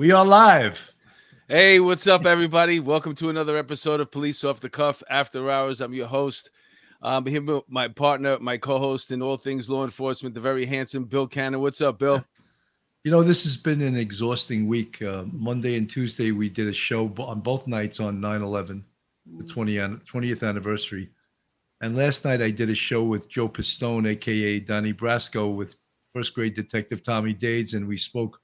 We are live. Hey, what's up, everybody? Welcome to another episode of Police Off the Cuff After Hours. I'm your host. Um, here with my partner, my co-host in all things law enforcement, the very handsome Bill Cannon. What's up, Bill? You know, this has been an exhausting week. Uh, Monday and Tuesday, we did a show on both nights on 9 11, the 20, 20th anniversary. And last night, I did a show with Joe Pistone, aka Donnie Brasco, with first grade detective Tommy Dades, and we spoke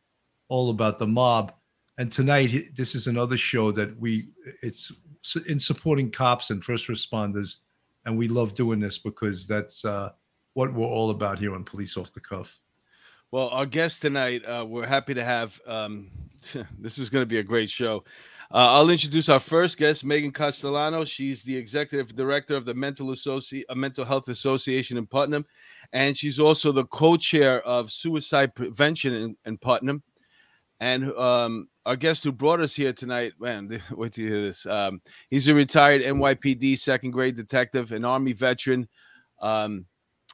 all about the mob. And tonight, this is another show that we it's in supporting cops and first responders, and we love doing this because that's uh, what we're all about here on Police Off the Cuff. Well, our guest tonight, uh, we're happy to have. Um, this is going to be a great show. Uh, I'll introduce our first guest, Megan Castellano. She's the executive director of the Mental Associ- uh, Mental Health Association in Putnam, and she's also the co-chair of suicide prevention in, in Putnam. And um, our guest who brought us here tonight, man, wait to hear this. Um, he's a retired NYPD second grade detective, an Army veteran, um,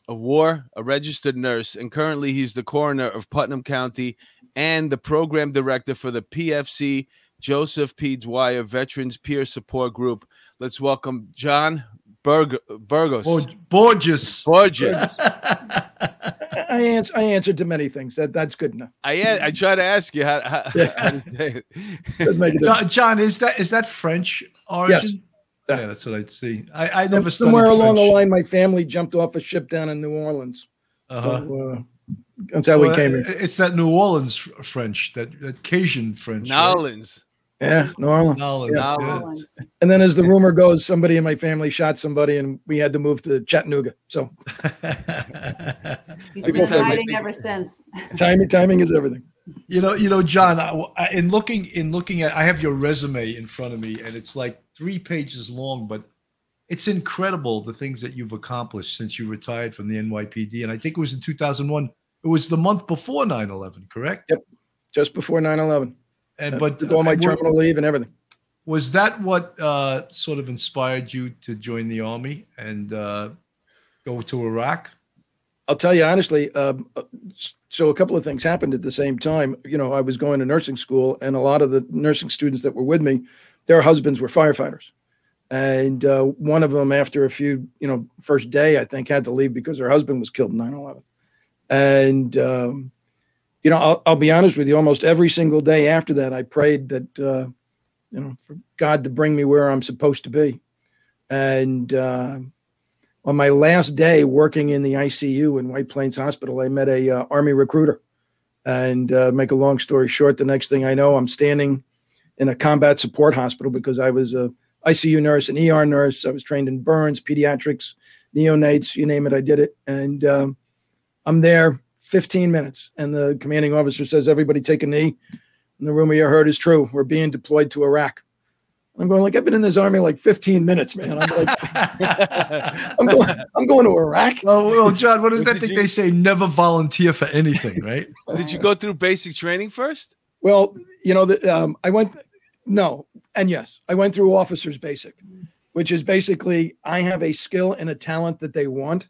a war, a registered nurse, and currently he's the coroner of Putnam County and the program director for the PFC Joseph P. Dwyer Veterans Peer Support Group. Let's welcome John Burg- Burgos. Borges. Borges. I answer. I answered to many things. That that's good enough. I I try to ask you how. how, Yeah. how it. John, John, is that is that French origin? Yes. Yeah, that's what I see. I, I never Somewhere along French. the line, my family jumped off a ship down in New Orleans. Uh-huh. So, uh, that's how we Well, came here. It's that New Orleans French, that, that Cajun French. New Orleans. Right? Nolans. Yeah, New Orleans. New Orleans. Yeah. yeah. And then, as the rumor goes, somebody in my family shot somebody, and we had to move to Chattanooga. So he's been say- hiding ever since. timing, timing is everything. You know, you know, John. I, I- in looking, in looking at, I have your resume in front of me, and it's like three pages long, but it's incredible the things that you've accomplished since you retired from the NYPD. And I think it was in 2001. It was the month before 9/11, correct? Yep. Just before 9-11. And But all my uh, terminal leave and everything. was that what uh, sort of inspired you to join the army and uh, go to Iraq? I'll tell you honestly. Um, uh, so a couple of things happened at the same time. You know, I was going to nursing school, and a lot of the nursing students that were with me, their husbands were firefighters, and uh, one of them, after a few, you know, first day, I think, had to leave because her husband was killed in 9/11. And um, you know, I'll, I'll be honest with you. Almost every single day after that, I prayed that uh, you know, for God to bring me where I'm supposed to be, and. Uh, on my last day working in the ICU in White Plains Hospital, I met a uh, Army recruiter. And uh, make a long story short, the next thing I know, I'm standing in a combat support hospital because I was a ICU nurse, an ER nurse. I was trained in burns, pediatrics, neonates, you name it, I did it. And um, I'm there 15 minutes, and the commanding officer says, "Everybody take a knee." And the rumor you heard is true. We're being deployed to Iraq. I'm going like I've been in this army like 15 minutes, man. I'm like, I'm going, I'm going to Iraq. Oh, well, John, what does that Did think you- they say? Never volunteer for anything, right? Did you go through basic training first? Well, you know, the, um, I went, no, and yes, I went through officers basic, which is basically I have a skill and a talent that they want,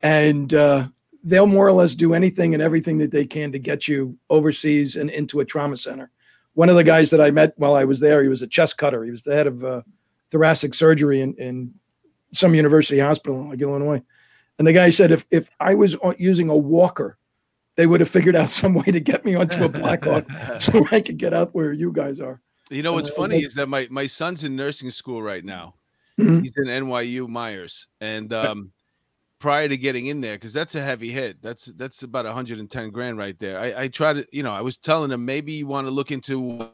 and uh, they'll more or less do anything and everything that they can to get you overseas and into a trauma center. One of the guys that I met while I was there, he was a chest cutter. He was the head of uh, thoracic surgery in, in some university hospital in like Illinois. And the guy said, if, if I was using a walker, they would have figured out some way to get me onto a Blackhawk so I could get out where you guys are. You know what's Uh, funny like- is that my my son's in nursing school right now. Mhm. He's in NYU Meyers, and um, prior to getting in there, because that's a heavy hit. That's that's about 110 grand right there. I, I try to, you know, I was telling him maybe you want to look into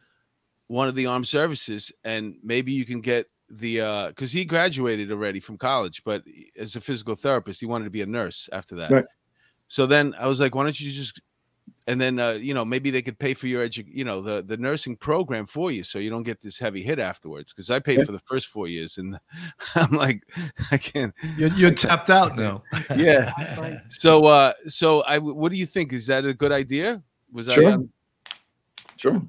one of the armed services, and maybe you can get the uh because he graduated already from college, but as a physical therapist, he wanted to be a nurse after that. Right. So then I was like, why don't you just and then uh, you know maybe they could pay for your edu- you know the the nursing program for you so you don't get this heavy hit afterwards because i paid Yeah. for the first four years and i'm like i can't You're, you're tapped out now. yeah so uh so i what do you think is that a good idea was i Sure. um, Sure.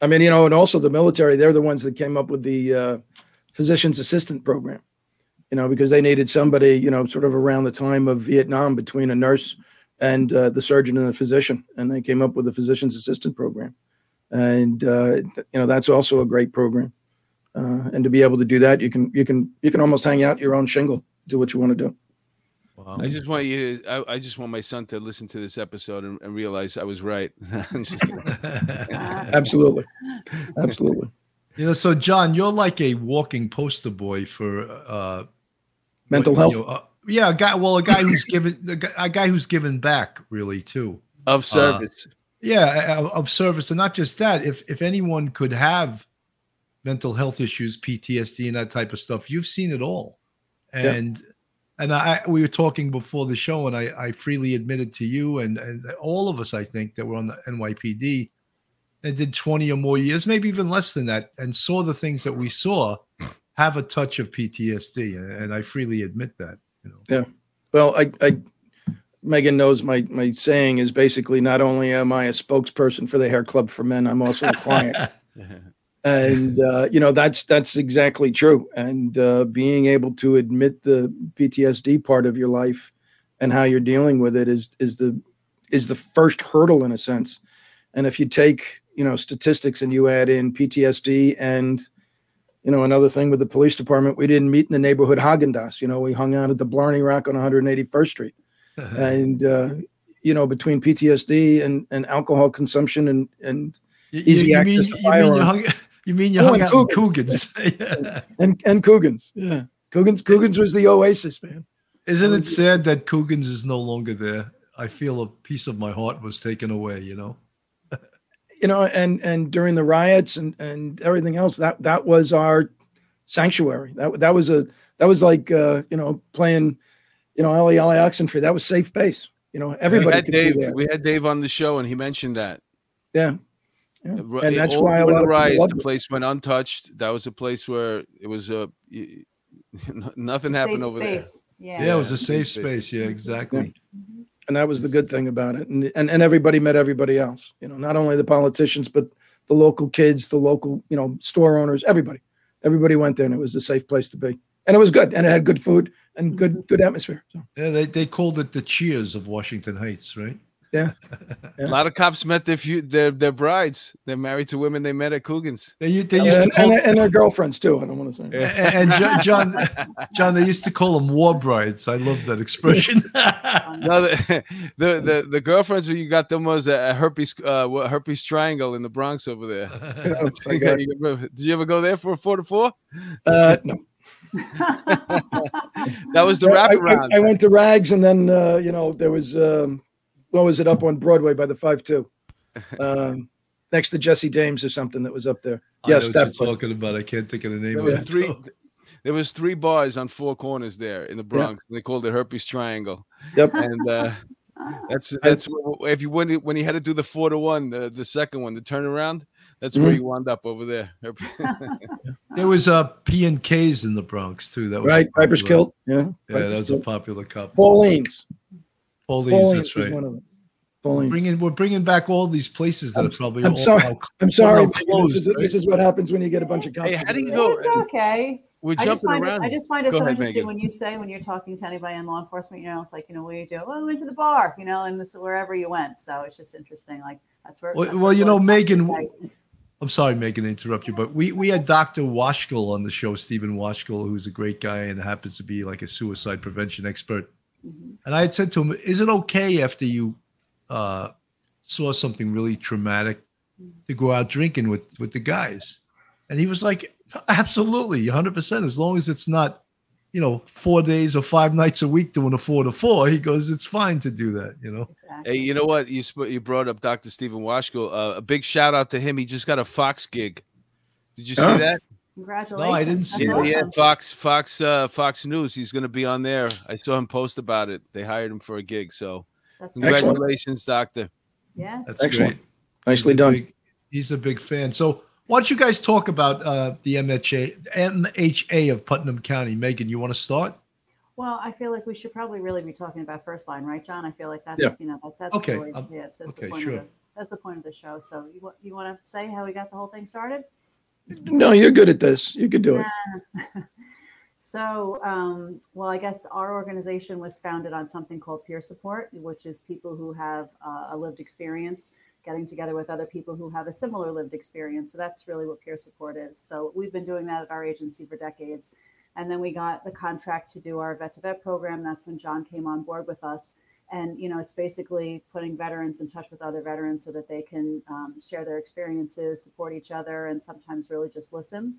I mean, you know, and also the military, they're the ones that came up with the uh, physician's assistant program, you know, because they needed somebody, you know, sort of around the time of Vietnam between a nurse and uh, the surgeon and the physician. And they came up with the physician's assistant program. and uh, you know that's also a great program. Uh, and to be able to do that, you can you can you can almost hang out your own shingle, do what you want to do. Wow. I just want you. To, I, I just want my son to listen to this episode and, and realize I was right. Absolutely, absolutely. you know, so John, you're like a walking poster boy for uh, Mental what- health. you know, uh, yeah, a guy. Well, a guy who's given a guy- who's given back, really, too. of uh, service. Yeah, of, service, and not just that. If if anyone could have mental health issues, PTSD, and that type of stuff, you've seen it all. Yeah. And and I we were talking before the show, and I, I freely admitted to you and and all of us, I think, that were on the NYPD and did twenty or more years, maybe even less than that, and saw the things that we saw have a touch of PTSD, and, and I freely admit that. You know. Well, I, I Megan knows my my saying is basically not only am I a spokesperson for the Hair Club for Men, I'm also a client. and uh, you know that's that's exactly true and uh, being able to admit the ptsd part of your life and how you're dealing with it is is the is the first hurdle in a sense and if you take you know statistics and you add in ptsd and you know another thing with the police department we didn't meet in the neighborhood Haagen-Dazs. you know we hung out at the blarney rock on 181st street and uh, you know between ptsd and and alcohol consumption and and You- Easy you, access mean to you mean you firearms. hung you mean you Oh, hung and out in Coogan's. And and Coogan's. Yeah, Coogan's. Coogan's was the oasis, man. Isn't it sad that Coogan's is no longer there? I feel a piece of my heart was taken away. You know. You know, and and during the riots and and everything else, that that was our sanctuary. That that was a that was like uh, you know playing, you know, Ali Ali Oxenfree. That was safe base. You know, we everybody had could Dave. be there. We had Dave on the show, and he mentioned that. Yeah. Yeah. And that's why a through lot the of people riots, loved the it. place went untouched. That was a place where it was a nothing happened Safe over space. Yeah. Yeah, it was a safe safe space. Yeah, exactly. And that was the good thing about it. And, and and everybody met everybody else. You know, not only the politicians, but the local kids, the local you know store owners, everybody. Everybody went there, and it was a safe place to be. And it was good, and it had good food and good mm-hmm. good atmosphere. So Yeah, they, they called it the Cheers of Washington Heights, right? There. A lot of cops met their few, their their brides. They're married to women they met at Coogan's. They, they used and, to call and, and their girlfriends too. I don't want to say. and, and John, John, they used to call them war brides. I love that expression. No, the, the the the girlfriends who you got them was a, a herpes uh, herpes triangle in the Bronx over there. Oh. Did you ever go there for a four to four? Uh, no, That was the I- I- wraparound. I, went to Rags, and then uh, you know there was um, what was it up on Broadway by the five two, um, next to Jesse Dames or something that was up there. I Yes, what that you're place. talking about. I can't think of the name There of was it. three. There was three bars on four corners there in the Bronx. They called it herpes triangle. Yep. And uh, that's that's wh- if you when he, when he had to do the four to one, the, the second one, the turnaround. That's where Mhm. he wound up over there. There was uh, P and K's in the Bronx too. That was Right, Piper's popular- Kilt. Yeah, Yeah, that Piper's was a popular couple. Pauline's. Pauline's, Pauline's that's right. one of them. Pauline's. Bringing, we're bringing back all these places that I'm- are probably. I'm all sorry. now- I'm sorry. now Megan, closed, this, is, right? this is what happens when you get a bunch of cops. Hey, how do you go? It's okay. We're I just jumping find around. it. I just find it Go so ahead, interesting Megan. when you say when you're talking to anybody in law enforcement, you know, it's like you know, what do you do? Well, we went to the bar, you know, and this wherever you went. So it's just interesting. Like that's where. Well, that's well, you know. Megan, Right. I'm sorry, Megan, to interrupt you, but we we had Dr. Washkill on the show, Stephen Washkill, who's a great guy and happens to be like a suicide prevention expert. Mhm. And I had said to him, "Is it okay after you uh, saw something really traumatic to go out drinking with with the guys?" And he was like, "Absolutely, 100 percent. As long as it's not, you know, four days or five nights a week doing a four to four. He goes, "It's fine to do that." You know. Exactly. Hey, you know what? You sp- you brought up Dr. Stephen Washko. Uh, a big shout out to him. He just got a Fox gig. Did you see Oh. that? Congratulations. No, I didn't That's see Yeah, yeah. Fox, Fox, uh, Fox News. He's going to be on there. I saw him post about it. They hired him for a gig. So That's Excellent. congratulations, Doctor. Yes. That's Excellent. great. Nicely He's a done. big- he's a big fan. So why don't you guys talk about uh, the MHA MHA of Putnam County? Megan, you want to start? Well, I feel like we should probably really be talking about first line, right, John? I feel like that's Yeah. you know that, that's Okay, really, um, yeah, it's, that's okay, the point sure. of the, that's the point of the show. So you wa- you want to say how we got the whole thing started? No, you're good at this. You can do it. So, um, well, I guess our organization was founded on something called peer support, which is people who have uh, a lived experience getting together with other people who have a similar lived experience. So that's really what peer support is. So we've been doing that at our agency for decades. And then we got the contract to do our vet to vet program. That's when John came on board with us. And, you know, it's basically putting veterans in touch with other veterans so that they can um, share their experiences, support each other, and sometimes really just listen.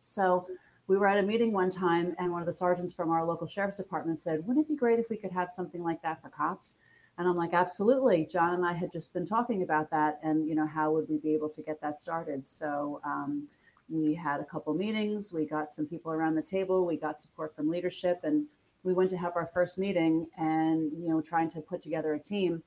So we were at a meeting one time, and one of the sergeants from our local sheriff's department said, Wouldn't it be great if we could have something like that for cops? And I'm like, absolutely. John and I had just been talking about that, and you know, how would we be able to get that started? So um, we had a couple meetings. We got some people around the table. We got support from leadership, and we went to have our first meeting, and you know, trying to put together a team.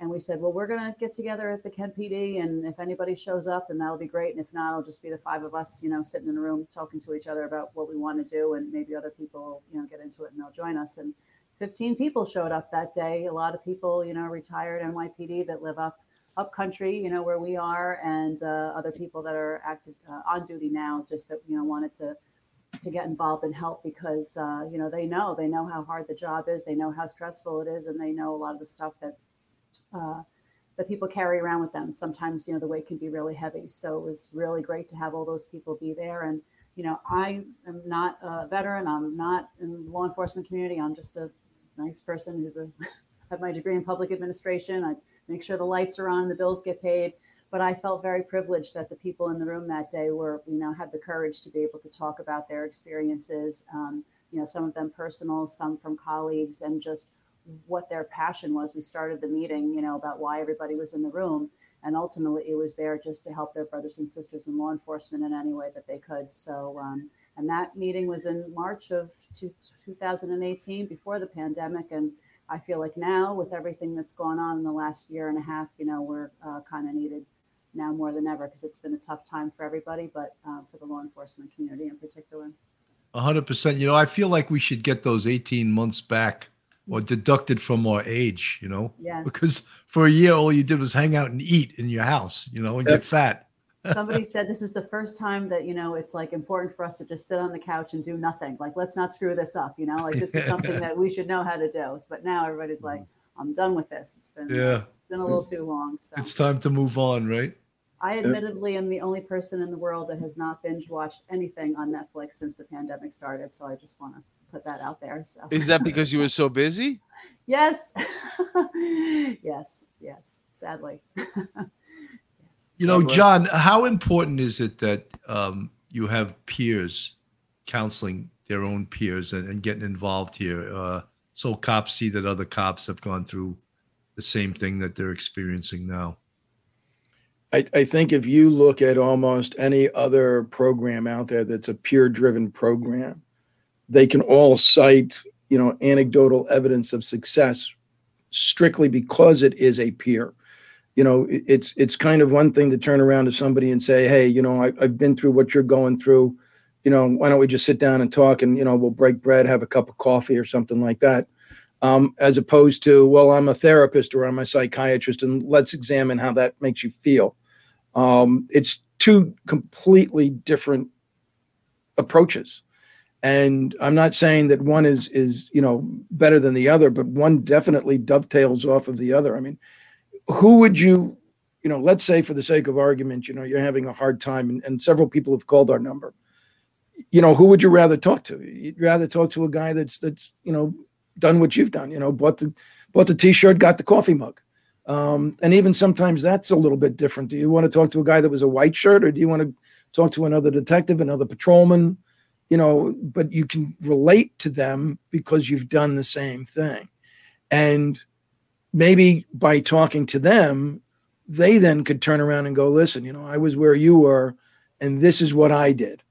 And we said, well, we're going to get together at the Kent PD, and if anybody shows up, then that'll be great. And if not, it'll just be the five of us, you know, sitting in a room talking to each other about what we want to do, and maybe other people, you know, get into it and they'll join us. And 15 people showed up that day. A lot of people, you know, retired NYPD that live up up country, you know, where we are, and uh, other people that are active uh, on duty now, just that you know wanted to to get involved and help because uh, you know they know they know how hard the job is, they know how stressful it is, and they know a lot of the stuff that uh, that people carry around with them. Sometimes you know the weight can be really heavy, so it was really great to have all those people be there and you know, I am not a veteran. I'm not in the law enforcement community. I'm just a nice person who's a have my degree in public administration. I make sure the lights are on, the bills get paid. But I felt very privileged that the people in the room that day were, you know, had the courage to be able to talk about their experiences. Um, you know, some of them personal, some from colleagues, and just what their passion was. We started the meeting, you know, about why everybody was in the room, and ultimately it was there just to help their brothers and sisters in law enforcement in any way that they could. So. Um, and that meeting was in March of two, 2018 before the pandemic. And I feel like now, with everything that's gone on in the last year and a half, you know, we're uh, kind of needed now more than ever because it's been a tough time for everybody, but uh, for the law enforcement community in particular. 100%. You know, I feel like we should get those 18 months back or deducted from our age, you know? Yes. Because for a year, all you did was hang out and eat in your house, you know, and get fat. Somebody said this is the first time that, you know, it's like important for us to just sit on the couch and do nothing. Like, let's not screw this up, you know, like this is something that we should know how to do. But now everybody's like, I'm done with this. It's been, Yeah. it's been a little too long. So. It's time to move on, right? I admittedly am the only person in the world that has not binge watched anything on Netflix since the pandemic started. So I just want to put that out there. So Is that because you were so busy? yes, yes, yes. Sadly, yes. You know, John, how important is it that um, you have peers counseling their own peers and, and getting involved here? Uh, so cops see that other cops have gone through the same thing that they're experiencing now. I, I think if you look at almost any other program out there that's a peer driven program, they can all cite, you know, anecdotal evidence of success strictly because it is a peer. You know, it- it's it's kind of one thing to turn around to somebody and say, hey, you know, I, I've been through what you're going through. You know, why don't we just sit down and talk and, you know, we'll break bread, have a cup of coffee or something like that. Um, as opposed to, well, I'm a therapist or I'm a psychiatrist and let's examine how that makes you feel. Um, it's two completely different approaches. And I'm not saying that one is is you know better than the other, but one definitely dovetails off of the other. I mean, who would you, you know, let's say for the sake of argument, you know, you're having a hard time, and, and several people have called our number. You know, who would you rather talk to? You'd rather talk to a guy that's that's you know done what you've done. You know, bought the bought the t-shirt, got the coffee mug. Um, and even sometimes that's a little bit different. Do you want to talk to a guy that was a white shirt, or do you want to talk to another detective, another patrolman? You know, but you can relate to them because you've done the same thing. And maybe by talking to them, they then could turn around and go, listen, you know, I was where you were, and this is what I did.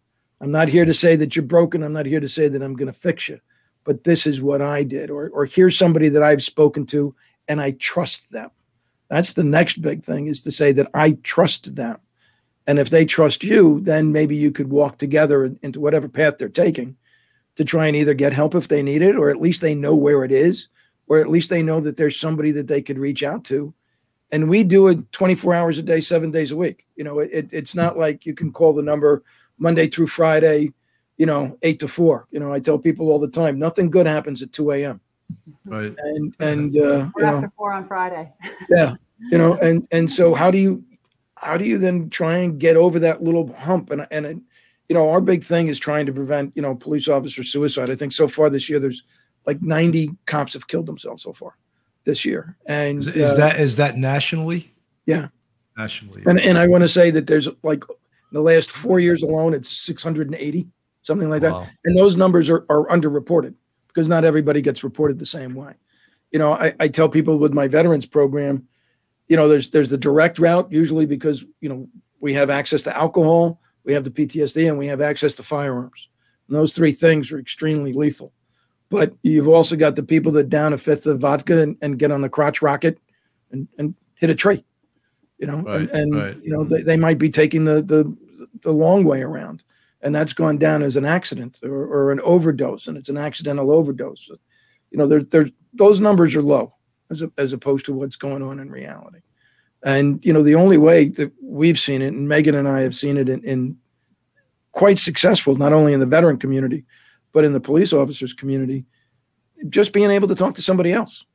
I'm not here to say that you're broken. I'm not here to say that I'm going to fix you, but this is what I did. Or, or here's somebody that I've spoken to and I trust them. That's the next big thing is to say that I trust them. And if they trust you, then maybe you could walk together into whatever path they're taking to try and either get help if they need it, or at least they know where it is, or at least they know that there's somebody that they could reach out to. And we do it 24 hours a day, seven days a week. You know, it, it's not like you can call the number Monday through Friday, you know, eight to four. You know, I tell people all the time, nothing good happens at 2 a.m. Right. And, and, uh, you know, after four on Friday. yeah you know and and so how do you how do you then try and get over that little hump and and it, you know our big thing is trying to prevent you know police officer suicide i think so far this year there's like 90 cops have killed themselves so far this year and Is, is uh, that is that nationally? Yeah. Nationally. and and i want to say that there's like the last four years alone it's 680 something like that and those numbers are, are underreported because not everybody gets reported the same way. You know I, I tell people with my veterans program you know there's there's the direct route usually because you know we have access to alcohol we have the ptsd and we have access to firearms. And those three things are extremely lethal. But you've also got the people that down a fifth of vodka and, and get on the crotch rocket and, and hit a tree you know Right, and, and right. you know they, they might be taking the, the the long way around and that's gone down as an accident or, or an overdose and it's an accidental overdose. You know there, there those numbers are low as, a, as opposed to what's going on in reality. And you know the only way that we've seen it and megan and i have seen it in, in quite successful not only in the veteran community but in the police officers community just being able to talk to somebody else.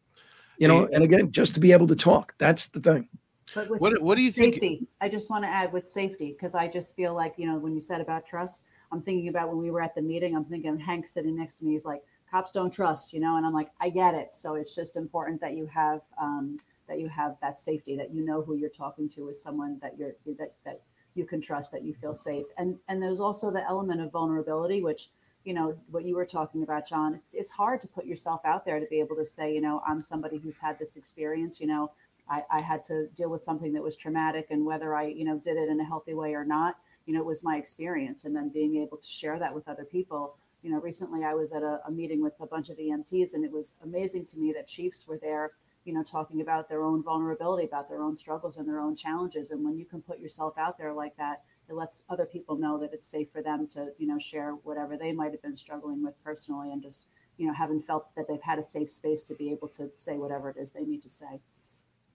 You know and again just to be able to talk that's the thing But with What- what do you think- safety, I just want to add with safety because I just feel like you know when you said about trust, I'm thinking about when we were at the meeting. I'm thinking of Hank sitting next to me. He's like, "Cops don't trust," you know, and I'm like, "I get it." So it's just important that you have um, that you have that safety, that you know who you're talking to is someone that you're that that you can trust, that you feel safe, and and there's also the element of vulnerability, which you know what you were talking about, John. It's it's hard to put yourself out there to be able to say, you know, I'm somebody who's had this experience, you know. I, I had to deal with something that was traumatic and whether I, you know, did it in a healthy way or not, you know, it was my experience. And then being able to share that with other people. You know, recently I was at a, a meeting with a bunch of EMTs and it was amazing to me that chiefs were there, you know, talking about their own vulnerability, about their own struggles and their own challenges. And when you can put yourself out there like that, it lets other people know that it's safe for them to, you know, share whatever they might have been struggling with personally and just, you know, having felt that they've had a safe space to be able to say whatever it is they need to say.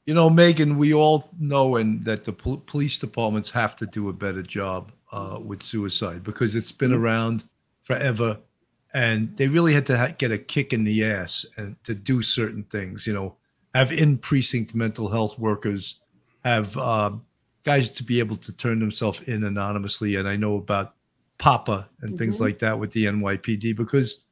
You know, Megan, we all know and that the pol- police departments have to do a better job uh, with suicide because it's been around forever, and they really had to ha- get a kick in the ass and to do certain things. You know, have in precinct mental health workers, have um, guys to be able to turn themselves in anonymously, and I know about POPPA and things Mhm. like that with the NYPD because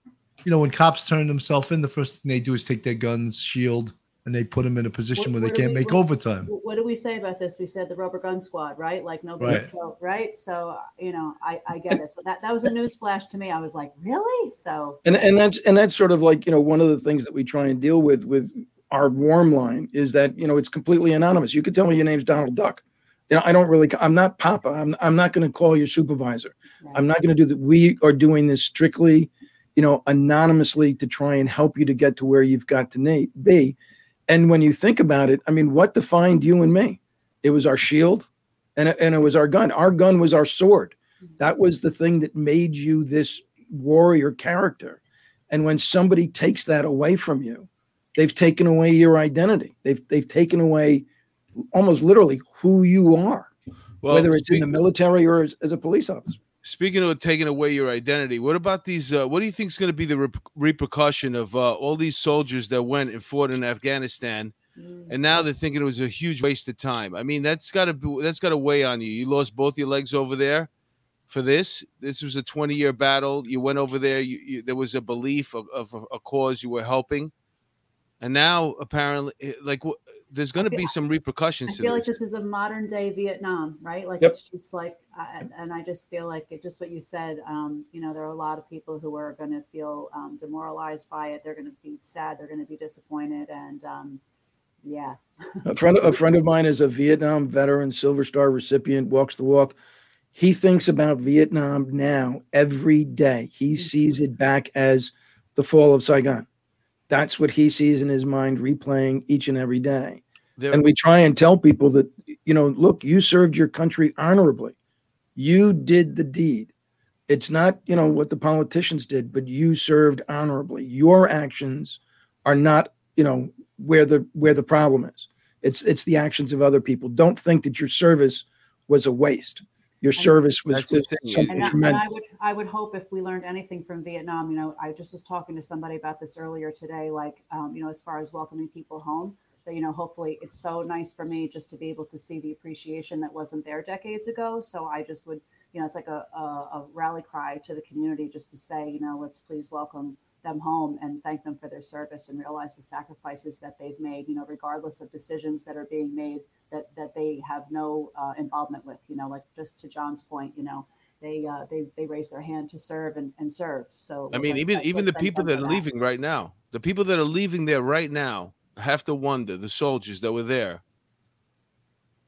you know when cops turn themselves in, the first thing they do is take their guns, shield, and they put them in a position What- where they what do can't we- make what- overtime. What do we say about this? We said the rubber gun squad, right? Like nobody, Right. so right. So you know, I I get it. So that that was a news flash to me. I was like, really? So and and that's and that's sort of like you know one of the things that we try and deal with with our warm line is that you know it's completely anonymous you could tell me your name's donald duck you know i don't really i'm not POPPA i'm, I'm not going to call your supervisor yeah. i'm not going to do that we are doing this strictly you know anonymously to try and help you to get to where you've got to na- be and when you think about it i mean what defined you and me? It was our shield and, it- and it was our gun. Our gun was our sword. That was the thing that made you this warrior character. And when somebody takes that away from you they've taken away your identity. They've they've taken away almost literally who you are Well, whether it's in the military or as, as a police officer Speaking of taking away your identity, what about these? Uh, what do you think is going to be the rep- repercussion of uh, all these soldiers that went and fought in Afghanistan, and now they're thinking it was a huge waste of time? I mean, that's got to that's got to weigh on you. You lost both your legs over there for this. This was a twenty-year battle. You went over there. You, you, there was a belief of, of a, a cause you were helping, and now apparently, eh, like, there's going to be some I repercussions to feel like this. this is a modern day Vietnam, right? Like Yep. it's just like, I and I just feel like it, just what you said. Um, you know, there are a lot of people who are going to feel um, demoralized by it. They're going to be sad. They're going to be disappointed, and um, yeah, A friend, a friend of mine is a Vietnam veteran, Silver Star recipient, walks the walk. He thinks about Vietnam now every day. He sees it back as the fall of Saigon. That's what he sees in his mind, replaying each and every day. There- And we try and tell people that, you know, look, you served your country honorably. You did the deed. It's not, you know, what the politicians did, but you served honorably. Your actions are not, you know, where the where the problem is. It's it's the actions of other people. Don't think that your service was a waste. Your service was, something and, I, and. I would I would hope if we learned anything from Vietnam, you know, I just was talking to somebody about this earlier today, like um, you know, as far as welcoming people home, that you know hopefully it's so nice for me just to be able to see the appreciation that wasn't there decades ago so i just would you know it's like a, a, a rally cry to the community just to say you know let's please welcome them home and thank them for their service and realize the sacrifices that they've made you know regardless of decisions that are being made that that they have no uh, involvement with you know like just to john's point you know they uh, they they raised their hand to serve and, and served so I mean, even even the people that for are leaving right now, the people that are leaving there right now have to wonder, the soldiers that were there,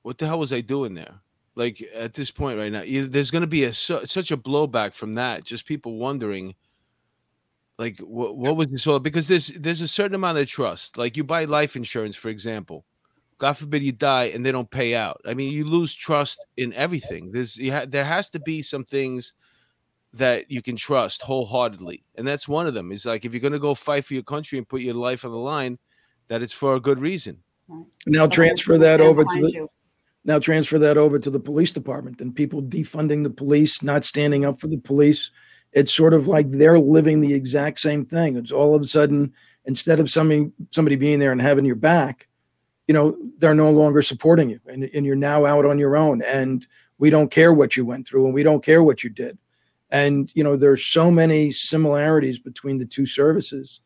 what the hell was I doing there? Like at this point right now, there's going to be a such a blowback from that. Just people wondering, like, what what was this all? Because there's there's a certain amount of trust. Like you buy life insurance, for example. God forbid you die and they don't pay out. I mean, you lose trust in everything. There's you ha- there has to be some things that you can trust wholeheartedly, and that's one of them. Is like if you're going to go fight for your country and put your life on the line, that it's for a good reason. Now transfer that over to the now transfer that over to the police department and people defunding the police, not standing up for the police. It's sort of like they're living the exact same thing. It's all of a sudden instead of somebody somebody being there and having your back, you know, they're no longer supporting you and, and you're now out on your own and we don't care what you went through and we don't care what you did. And you know, there's so many similarities between the two services,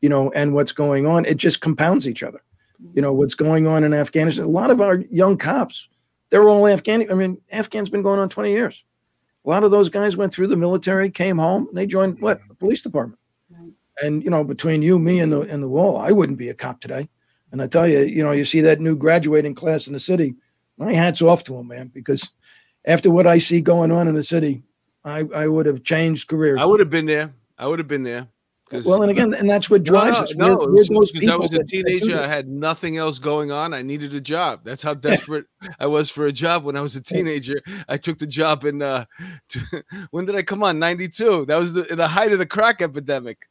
you know, and what's going on. It just compounds each other you know what's going on in Afghanistan. A lot of our young cops, they're all Afghan. I mean, Afghan's been going on 20 years. A lot of those guys went through the military, came home, and they joined what the police department. And you know, between you, me, and the and the wall, I wouldn't be a cop today. And I tell you, you know, you see that new graduating class in the city. My hats off to them, man, because after what I see going on in the city, I I would have changed careers. I would have been there. I would have been there. Well, and again, and that's what drives no, us. no, We're- it we're those because I was a that- that do teenager. I had nothing else going on. I needed a job. That's how desperate I was for a job when I was a teenager. I took the job in uh when did I come on? 92. That was the the height of the crack epidemic.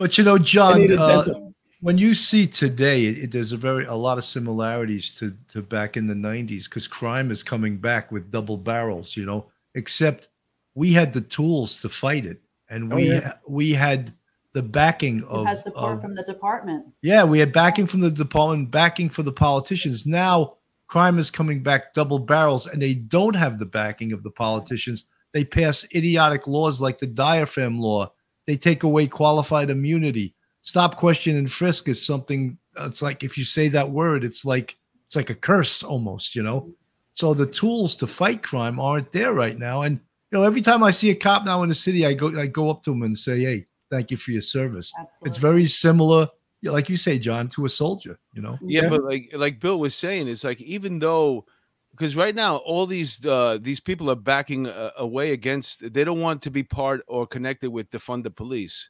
But you know, I John, needed uh, dental. When you see today, it, it- there's a very a lot of similarities to to back in the '90s because crime is coming back with double barrels. You know, except we had the tools to fight it, and Oh, we yeah. we had the backing of, had support of- from the department. yeah, we had backing from the department, backing for the politicians. Now crime is coming back double barrels, and they don't have the backing of the politicians. They pass idiotic laws like the diaphragm law. They take away qualified immunity. Stop, question, and frisk is something. It's like if you say that word, it's like it's like a curse almost, you know. So the tools to fight crime aren't there right now. And you know, every time I see a cop now in the city, I go I go up to him and say, "Hey, thank you for your service." Absolutely. It's very similar, like you say, John, to a soldier. You know, Yeah, Yeah. but like like Bill was saying, it's like even though because right now all these uh these people are backing uh, away against they don't want to be part or connected with defund the police.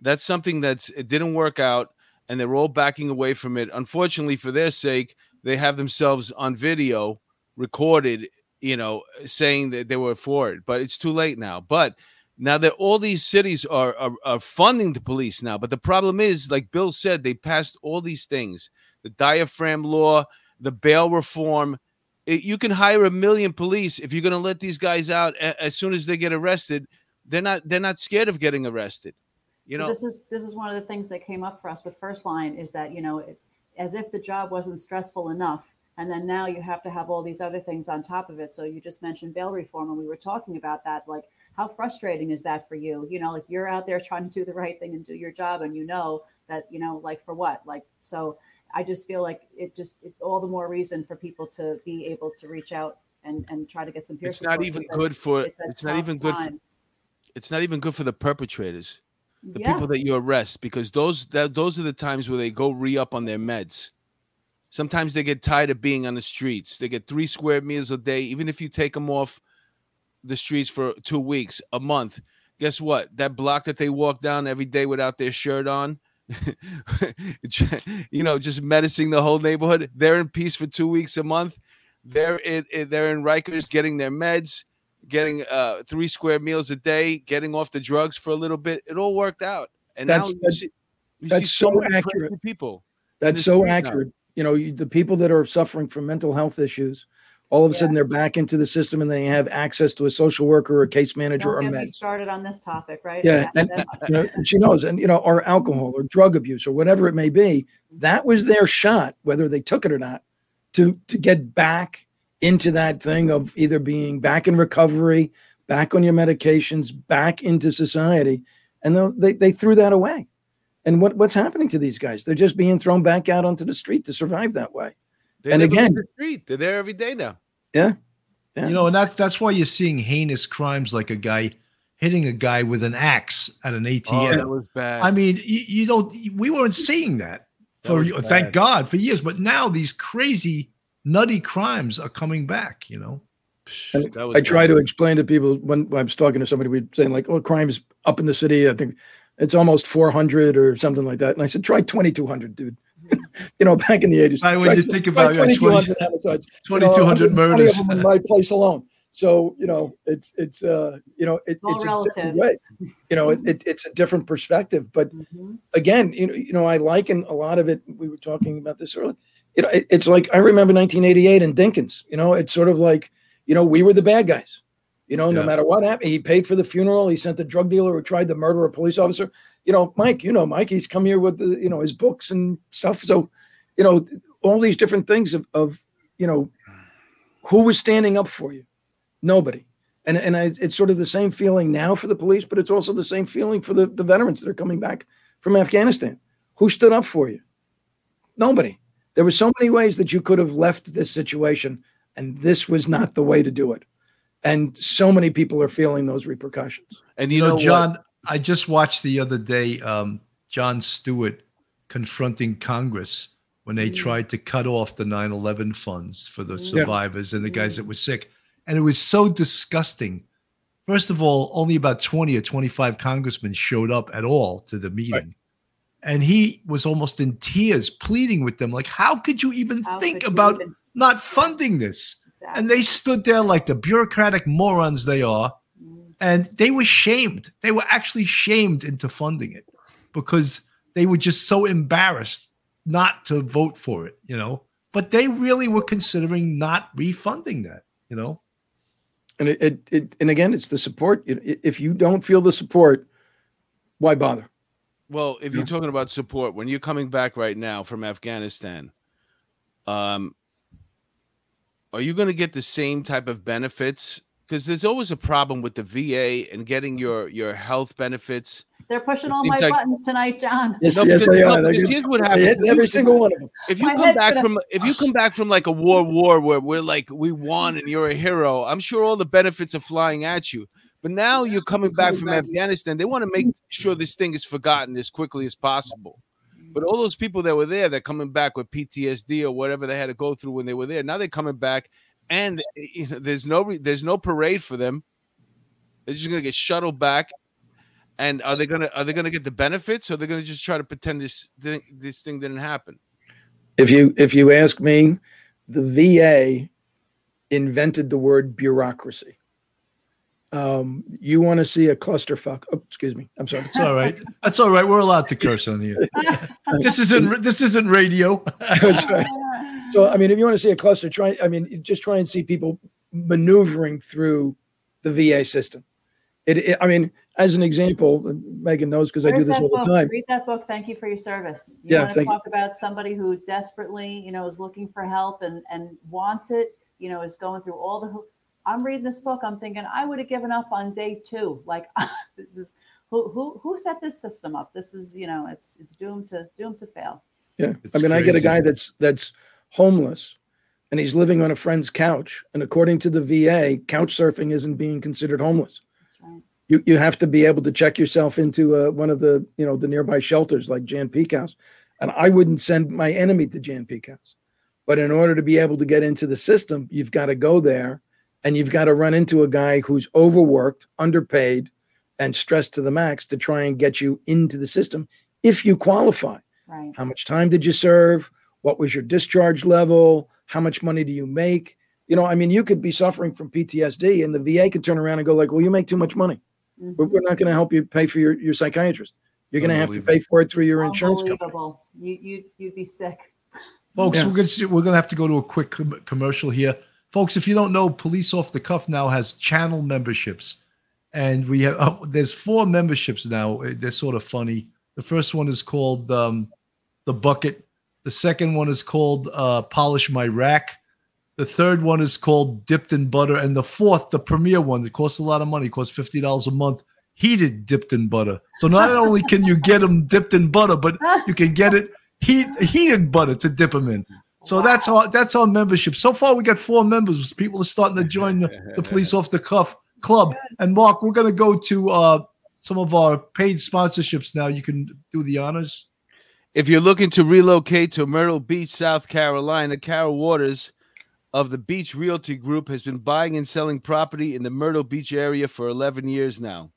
That's something that's it didn't work out and they're all backing away from it. Unfortunately for their sake, they have themselves on video recorded, you know, saying that they were for it, but it's too late now. But now that all these cities are, are are funding the police now, but the problem is, like Bill said, they passed all these things: the diaphragm law, the bail reform. It- you can hire a million police if you're going to let these guys out a- as soon as they get arrested. They're not. They're not scared of getting arrested. You So this is this is one of the things that came up for us with first line is that you know it, as if the job wasn't stressful enough and then now you have to have all these other things on top of it so you just mentioned bail reform and we were talking about that like how frustrating is that for you you know like you're out there trying to do the right thing and do your job and you know that you know like for what like so i just feel like it just it, all the more reason for people to be able to reach out and and try to get some peer It's not even good for. it's It's not even good. For, it's not even good for the perpetrators. The yeah. people that you arrest because those that those are the times where they go re-up on their meds. Sometimes they get tired of being on the streets. They get three square meals a day. Even if you take them off the streets for two weeks a month guess what? That block that they walk down every day without their shirt on you know just menacing the whole neighborhood they're in peace for two weeks a month. They're in, in- they're in Rikers getting their meds getting uh three square meals a day, getting off the drugs for a little bit. It all worked out. And That's- now you that's- see, you that's see so, so accurate. people. That's so street now. accurate. You know, you- the people that are suffering from mental health issues All of a Yeah. sudden, they're back into the system and they have access to a social worker or a case manager or Don't get me meds. started on this topic, right? Yeah, and you know, and she knows, and you know, or alcohol or drug abuse or whatever it may be. That was their shot, whether they took it or not, to to get back into that thing of either being back in recovery, back on your medications, back into society, and they'll- they they threw that away. And what what's happening to these guys? They're just being thrown back out onto the street to survive that way. They And again- the street. They're there every day now. Yeah. Yeah. You know, and that's that's why you're seeing heinous crimes like a guy hitting a guy with an axe at an Oh, ATM. that was bad. I mean, you, you don't. We weren't seeing that That for was thank. God for years, but now these crazy, nutty crimes are coming back. You know, And I try bad. to explain to people when I was talking to somebody, we'd saying like, "Oh, crime is up in the city. I think it's almost 400 or something like that." And I said, "Try 2,200, dude." you know, back in the 80s. Right, when Try- you think try about it, 2,200 homicides. You know, 2,200 120 murders. of them in my place alone. So you know, it's it's uh you know it, all it's a different relative. way. You know, it, it, it's a different perspective. But Mhm. again, you know, you know, I liken a lot of it. We were talking about this earlier. You know, it, it's like I remember 1988 in Dinkins. You know, it's sort of like, you know, we were the bad guys. You know, no Yeah. matter what happened, he paid for the funeral. He sent the drug dealer who tried to murder a police officer. You know, Mike. You know, Mike. He's come here with the, you know, his books and stuff. So, you know, all these different things of, of you know, who was standing up for you? Nobody. And and I, it's sort of the same feeling now for the police, but it's also the same feeling for the, the veterans that are coming back from Afghanistan. Who stood up for you? Nobody. There were so many ways that you could have left this situation, and this was not the way to do it. And so many people are feeling those repercussions. and you, you, know, know, what? John. I just watched the other day. Um, Jon Stewart confronting Congress when they Mm. tried to cut off the 9/11 funds for the Yeah. survivors and the guys that were sick, and it was so disgusting. First of all, only about 20 or 25 congressmen showed up at all to the meeting. And he was almost in tears, pleading with them, like, how could you even How think about even- not funding this? Exactly. And they stood there like the bureaucratic morons they are, Mm. and they were shamed. They were actually shamed into funding it because they were just so embarrassed not to vote for it, you know. But they really were considering not refunding that, you know. And it, it, it and again, it's the support. If you don't feel the support, why bother? Well, if you're talking about support, when you're coming back right now from Afghanistan, um, are you going to get the same type of benefits? Because there's always a problem with the VA and getting your your health benefits. They're pushing all my like- buttons tonight, John. Yes, No, yes, they no, are. They're because here's what happens. hit every single one of them. If you My come back gonna- from if you come back from like a war war where we're like we won and you're a hero, I'm sure all the benefits are flying at you. But now you're coming back from Afghanistan. They want to make sure this thing is forgotten as quickly as possible. But all those people that were there, they're coming back with PTSD or whatever they had to go through when they were there. Now they're coming back, and you know, there's no re- there's no parade for them. They're just gonna get shuttled back. And are they gonna are they gonna get the benefits, or they're gonna just try to pretend this thing this thing didn't happen? If you if you ask me, the VA invented the word bureaucracy. Um, you want to see a clusterfuck? Oh, excuse me. I'm sorry. It's all right. That's all right. We're allowed to curse on here. This isn't this isn't radio. That's right. So, I mean, if you want to see a cluster, try. I mean, just try and see people maneuvering through the VA system. It, it I mean, as an example, Megan knows because I do this all book? the time. Read that book. Thank you for your service. You Yeah, want to thank you. talk about somebody who desperately, you know, is looking for help and and wants it. You know, is going through all the. Hoo- I'm reading this book. I'm thinking I would have given up on day two. Like this is who who who set this system up. This is you know it's it's doomed to doomed to fail. Yeah, It's I mean, I get a guy that's that's homeless, and he's living on a friend's couch. And according to the VA, couch surfing isn't being considered homeless. That's right. You you have to be able to check yourself into uh, one of the you know the nearby shelters like Jan Peek House, and I wouldn't send my enemy to Jan Peek House. But in order to be able to get into the system, you've got to go there, and you've got to run into a guy who's overworked, underpaid, and stressed to the max to try and get you into the system if you qualify. Right. How much time did you serve? What was your discharge level? How much money do you make? You know, I mean, you could be suffering from PTSD, and the VA could turn around and go like, "Well, you make too much money. Mhm. We're, we're not going to help you pay for your, your psychiatrist. You're going to have to pay for it through your insurance company." Unbelievable. You you you'd be sick. Folks, Yeah. we're gonna we're gonna have to go to a quick com- commercial here. Folks, if you don't know, Police Off the Cuff now has channel memberships, and we have oh, there's four memberships now. They're sort of funny. The first one is called um, the Bucket. The second one is called uh, Polish My Rack. The third one is called Dipped in Butter, and the fourth, the premier one, that costs a lot of money, costs fifty dollars a month. Heated dipped in butter. So not only can you get them dipped in butter, but you can get it heat heated butter to dip them in. So that's our that's our membership. So far, we got four members. People are starting to join the, the police off the cuff club. And Mark, we're going to go to uh, some of our paid sponsorships now. You can do the honors. If you're looking to relocate to Myrtle Beach, South Carolina, Carol Waters of the Beach Realty Group has been buying and selling property in the Myrtle Beach area for 11 years now.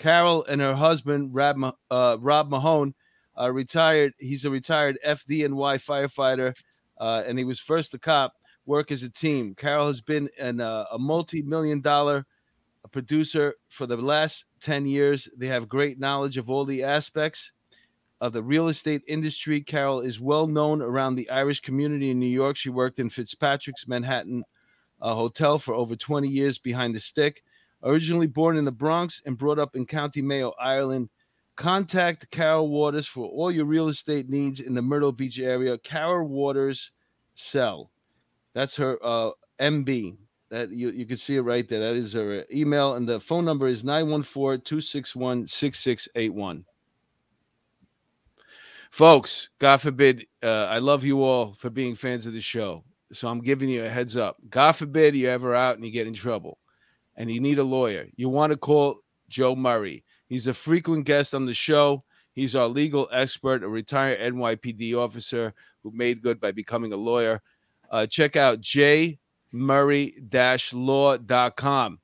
Carol and her husband, Rob, uh, Rob Mahone, are retired. He's a retired FDNY firefighter, uh, and he was first a cop. Work as a team. Carol has been an, uh, a multi-million dollar producer for the last 10 years. They have great knowledge of all the aspects of the real estate industry. Carol is well known around the Irish community in New York. She worked in Fitzpatrick's Manhattan uh, Hotel for over 20 years behind the stick. Originally born in the Bronx and brought up in County Mayo, Ireland, contact Carol Waters for all your real estate needs in the Myrtle Beach area. Carol Waters Sell. That's her uh, MB. That you, you can see it right there. That is her email, and the phone number is 914-261-6681. Folks, God forbid, uh, I love you all for being fans of the show. So I'm giving you a heads up. God forbid you're ever out and you get in trouble and you need a lawyer. You want to call Joe Murray. He's a frequent guest on the show. He's our legal expert, a retired NYPD officer who made good by becoming a lawyer. Uh, check out jmurray-law.com.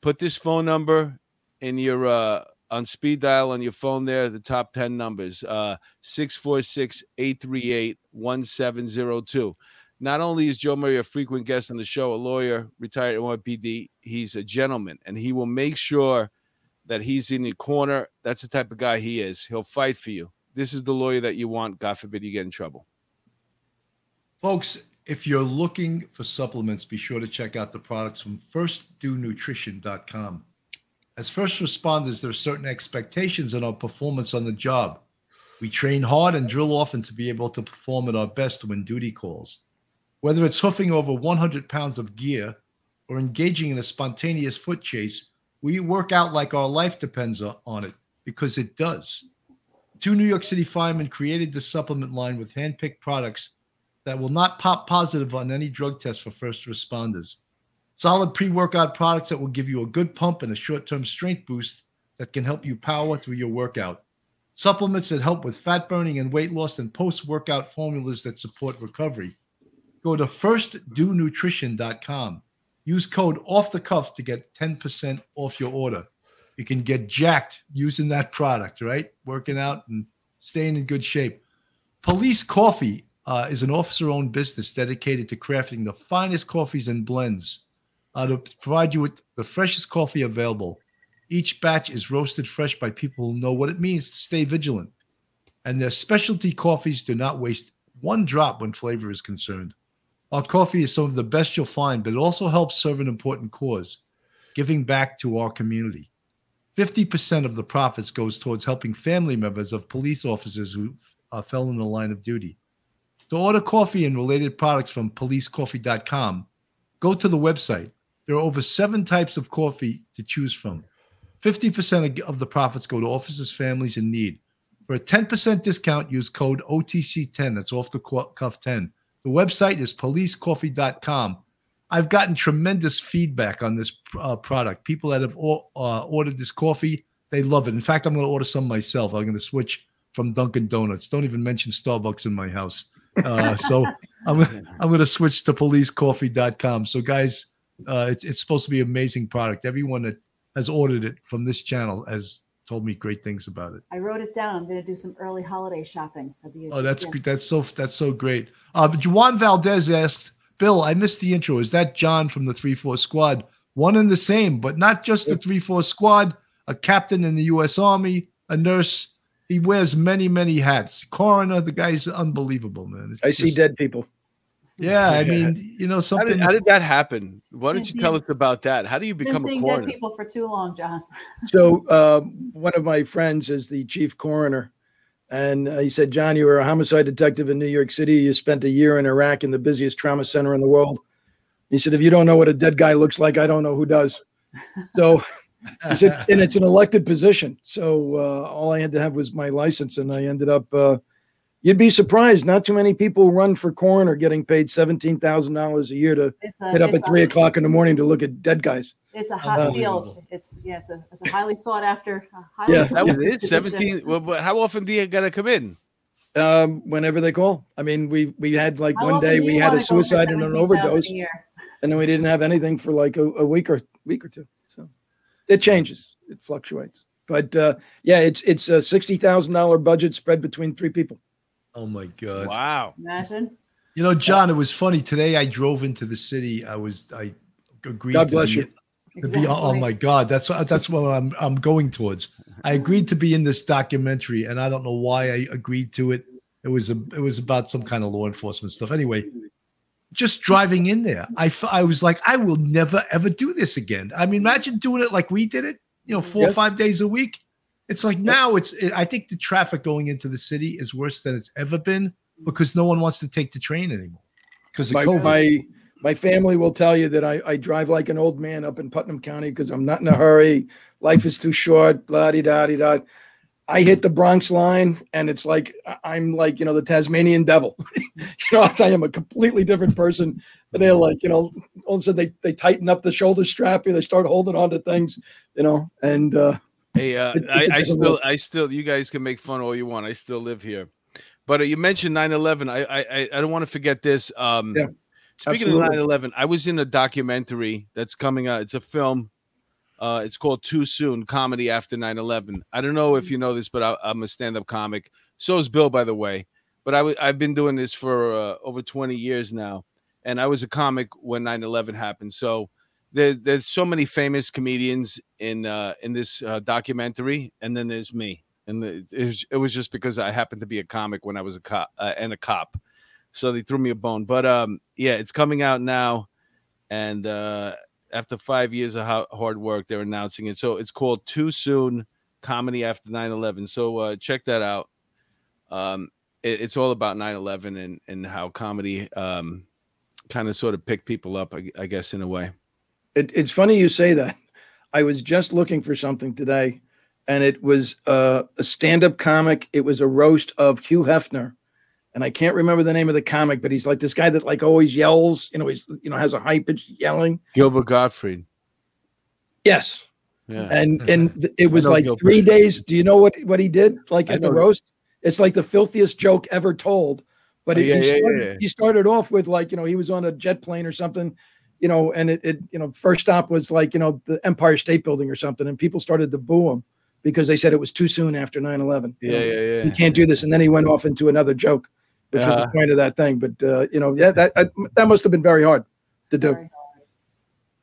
Put this phone number in your uh, on speed dial on your phone there, the top 10 numbers, uh, 646-838-1702. Not only is Joe Murray a frequent guest on the show, a lawyer, retired NYPD, he's a gentleman, and he will make sure – that he's in your corner. That's the type of guy he is. He'll fight for you. This is the lawyer that you want. God forbid you get in trouble. Folks, if you're looking for supplements, be sure to check out the products from firstduenutrition.com. As first responders, there are certain expectations in our performance on the job. We train hard and drill often to be able to perform at our best when duty calls. Whether it's hoofing over 100 pounds of gear or engaging in a spontaneous foot chase, we work out like our life depends on it because it does. Two New York City firemen created the supplement line with hand-picked products that will not pop positive on any drug test for first responders. Solid pre-workout products that will give you a good pump and a short-term strength boost that can help you power through your workout. Supplements that help with fat burning and weight loss and post-workout formulas that support recovery. Go to firstduenutrition.com Use code off the cuff to get 10% off your order. You can get jacked using that product, right? Working out and staying in good shape. Police Coffee uh, is an officer owned business dedicated to crafting the finest coffees and blends uh, to provide you with the freshest coffee available. Each batch is roasted fresh by people who know what it means to stay vigilant. And their specialty coffees do not waste one drop when flavor is concerned. Our coffee is some of the best you'll find, but it also helps serve an important cause, giving back to our community. 50% of the profits goes towards helping family members of police officers who uh, fell in the line of duty. To order coffee and related products from policecoffee.com, go to the website. There are over seven types of coffee to choose from. 50% of the profits go to officers' families in need. For a 10% discount, use code OTC10. That's off the cuff 10 the website is policecoffee.com. I've gotten tremendous feedback on this uh, product. People that have uh, ordered this coffee, they love it. In fact, I'm going to order some myself. I'm going to switch from Dunkin' Donuts. Don't even mention Starbucks in my house. Uh, so I'm, I'm going to switch to policecoffee.com. So, guys, uh, it's, it's supposed to be an amazing product. Everyone that has ordered it from this channel has told me great things about it. I wrote it down. I'm going to do some early holiday shopping. Oh, that's yeah. that's so that's so great. Uh, but Juan Valdez asked, Bill, I missed the intro. Is that John from the three four squad? One and the same, but not just the three four squad. A captain in the U.S. Army, a nurse. He wears many many hats. Coroner, the guy's unbelievable, man. It's I just, see dead people. Yeah, I mean, you know, How something. did, how did that happen? Why don't you tell us about that? How do you Been become a seeing dead people for too long, John. So uh, one of my friends is the chief coroner, and uh, he said, "John, you were a homicide detective in New York City. You spent a year in Iraq in the busiest trauma center in the world." He said, "If you don't know what a dead guy looks like, I don't know who does." So he said, and it's an elected position. So uh, all I had to have was my license, and I ended up. Uh, you'd be surprised. Not too many people run for coroner getting paid seventeen thousand dollars a year to It's a, get up at three a, o'clock in the morning to look at dead guys. It's a hot Unbelievable. field. It's yeah, it's a, it's a highly sought after. highly Yeah. sought That was after it. position. Seventeen. Well, but how often do you gotta come in? um, whenever they call. I mean, we we had like How one day we had a wanna go for suicide and an overdose, and then we didn't have anything for like a, a week or week or two. So it changes, it fluctuates. But uh, yeah, it's it's a sixty thousand dollar budget spread between three people. Oh my god! Wow. Imagine. You know, John, it was funny today. I drove into the city. I was I agreed. God to bless be, you. To be, oh my God, that's that's what I'm I'm going towards. I agreed to be in this documentary, and I don't know why I agreed to it. It was a it was about some kind of law enforcement stuff. Anyway, just driving in there, I f- I was like, I will never ever do this again. I mean, imagine doing it like we did it. You know, four or five days a week. It's like now it's. I think the traffic going into the city is worse than it's ever been because no one wants to take the train anymore because of My, COVID. my my family will tell you that I, I drive like an old man up in Putnam County because I'm not in a hurry. Life is too short. Blah di da di da. I hit the Bronx line and it's like I'm like you know the Tasmanian devil. you know I am a completely different person. And they're like you know all of a sudden they they tighten up the shoulder strap. You they start holding on to things. You know and uh, Hey, uh, It's- I, it's I different still. I still, you guys can make fun all you want. I still live here, but uh, you mentioned 9/11. I, I, I- I don't want to forget this. Um, Yeah, speaking absolutely. of 9/11, I was in a documentary that's coming out. It's a film. Uh, it's called Too Soon: Comedy After 9/11. I don't know if you know this, but I, I'm a stand-up comic. So is Bill, by the way. But I w- I've been doing this for uh, over 20 years now, and I was a comic when 9/11 happened. So there, there's so many famous comedians in uh, in this uh, documentary, and then there's me, and it, was, it was just because I happened to be a comic when I was a cop uh, and a cop, so they threw me a bone. But um, yeah, it's coming out now, and uh, after five years of ho- hard work, they're announcing it. So it's called Too Soon: Comedy After 9/11. So uh, check that out. Um, it, it's all about 9/11 and and how comedy um, kind of sort of picked people up, I, I guess, in a way. It, it's funny you say that. I was just looking for something today, and it was uh, a stand-up comic. It was a roast of Hugh Hefner, and I can't remember the name of the comic, but he's like this guy that like always yells. You know, he's you know has a high pitched yelling. Gilbert Gottfried. Yes, Yeah. and and it was like Gilbert. three days. Do you know what what he did? Like at the roast, it's like the filthiest joke ever told. But Oh, he, yeah, he, yeah, started, yeah. he started off with like you know he was on a jet plane or something, you know, and it, it you know first stop was like you know the Empire State Building or something, and people started to boo him because they said it was too soon after 9-11. You Yeah, know, yeah, yeah. You can't do this, and then he went off into another joke, which was Uh-huh. the point of that thing. But uh, you know, yeah, that I, that must have been very hard to do.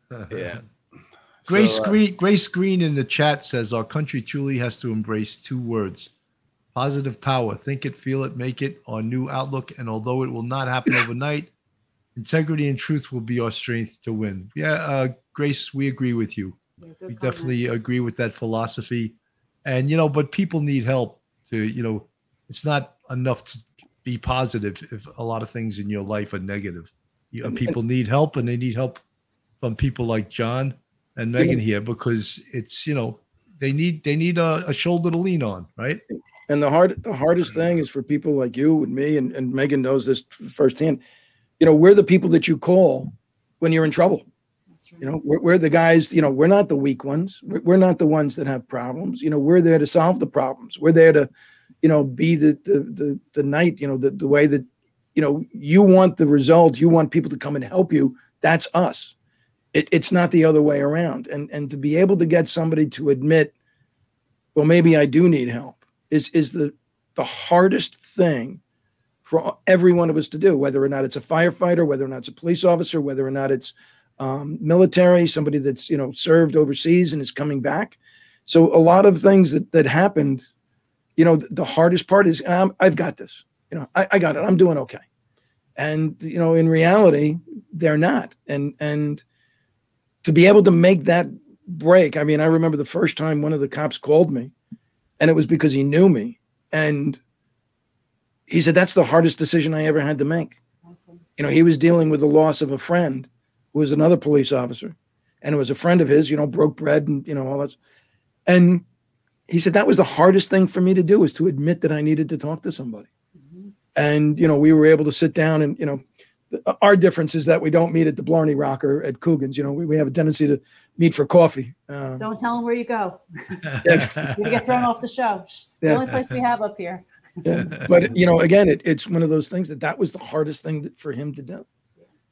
Very Yeah. Grace So, uh, Green, Grace Green in the chat says our country truly has to embrace two words: positive power. Think it, feel it, make it. Our new outlook, and although it will not happen overnight, integrity and truth will be our strength to win. Yeah, uh, Grace, we agree with you. Yeah, We comment. definitely agree with that philosophy, and you know, but people need help to, you know, it's not enough to be positive if a lot of things in your life are negative. You know, people need help, and they need help from people like John and Megan here because it's you know they need they need a, a shoulder to lean on, right? And the hard the hardest thing is for people like you and me and, and Megan knows this firsthand. You know, we're the people that you call when you're in trouble. That's right. You know, we're, we're the guys, you know, we're not the weak ones. We're, we're not the ones that have problems. You know, we're there to solve the problems. We're there to, you know, be the the the, the knight, you know, the, the way that, you know, you want the result, you want people to come and help you. That's us. It, it's not the other way around. And and to be able to get somebody to admit, well, maybe I do need help is is the the hardest thing for every one of us to do, whether or not it's a firefighter, whether or not it's a police officer, whether or not it's um, military, somebody that's you know served overseas and is coming back. So a lot of things that that happened, you know, the, hardest part is um, I've got this. You know, I, I got it. I'm doing okay. and you know in reality they're not and and to be able to make that break i mean i remember the first time one of the cops called me and it was because he knew me and he said that's the hardest decision i ever had to make you know he was dealing with the loss of a friend who was another police officer and it was a friend of his you know broke bread and you know all that and he said that was the hardest thing for me to do was to admit that i needed to talk to somebody and you know we were able to sit down and you know our difference is that we don't meet at the Blarney Rock or at Coogan's. You know, we, we have a tendency to meet for coffee. Um, Don't tell them where you go. You get thrown off the show. It's the only place we have up here. Yeah. But you know, again, it, it's one of those things that that was the hardest thing that, for him to do.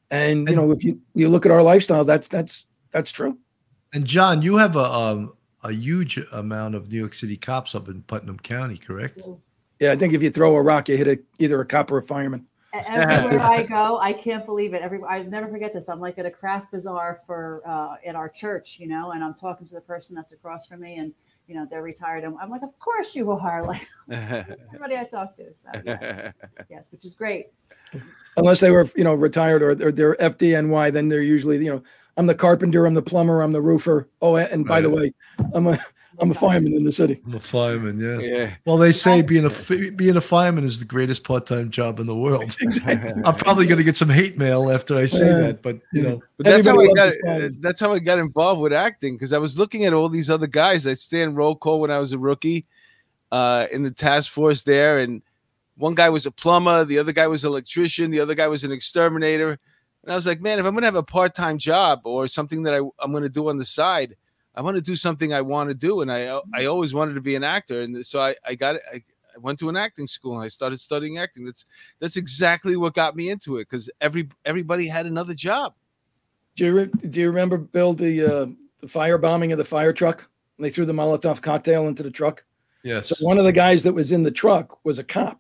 And you know, if you you look at our lifestyle, that's that's that's true. And John, you have a um, a huge amount of New York City cops up in Putnam County, correct? Yeah, I think if you throw a rock, you hit a, either a cop or a fireman. Everywhere I go, I can't believe it. Every I never forget this. I'm like at a craft bazaar for uh, at our church, you know, and I'm talking to the person that's across from me, and you know they're retired. And I'm like, of course you will are. Like everybody I talk to. So yes, yes, which is great. Unless they were, you know, retired or they're, they're FDNY, then they're usually, you know, I'm the carpenter, I'm the plumber, I'm the roofer. Oh, and by the way, I'm a I'm a fireman in the city. I'm a fireman, yeah. yeah. Well, they say being a being a fireman is the greatest part-time job in the world. exactly. I'm probably going to get some hate mail after I say Yeah. that, but you know, But that's how I got. uh. That's how I got involved with acting because I was looking at all these other guys. I stand roll call when I was a rookie uh, in the task force there, and one guy was a plumber, the other guy was an electrician, the other guy was an exterminator. And I was like, man, if I'm gonna have a part time job or something that I, I'm gonna do on the side, I want to do something I want to do, and I I always wanted to be an actor, and so I I got it. I, I went to an acting school and I started studying acting. That's that's exactly what got me into it because every everybody had another job. Do you re- do you remember Bill the uh, the fire bombing of the fire truck? And they threw the Molotov cocktail into the truck. yes. So one of the guys that was in the truck was a cop.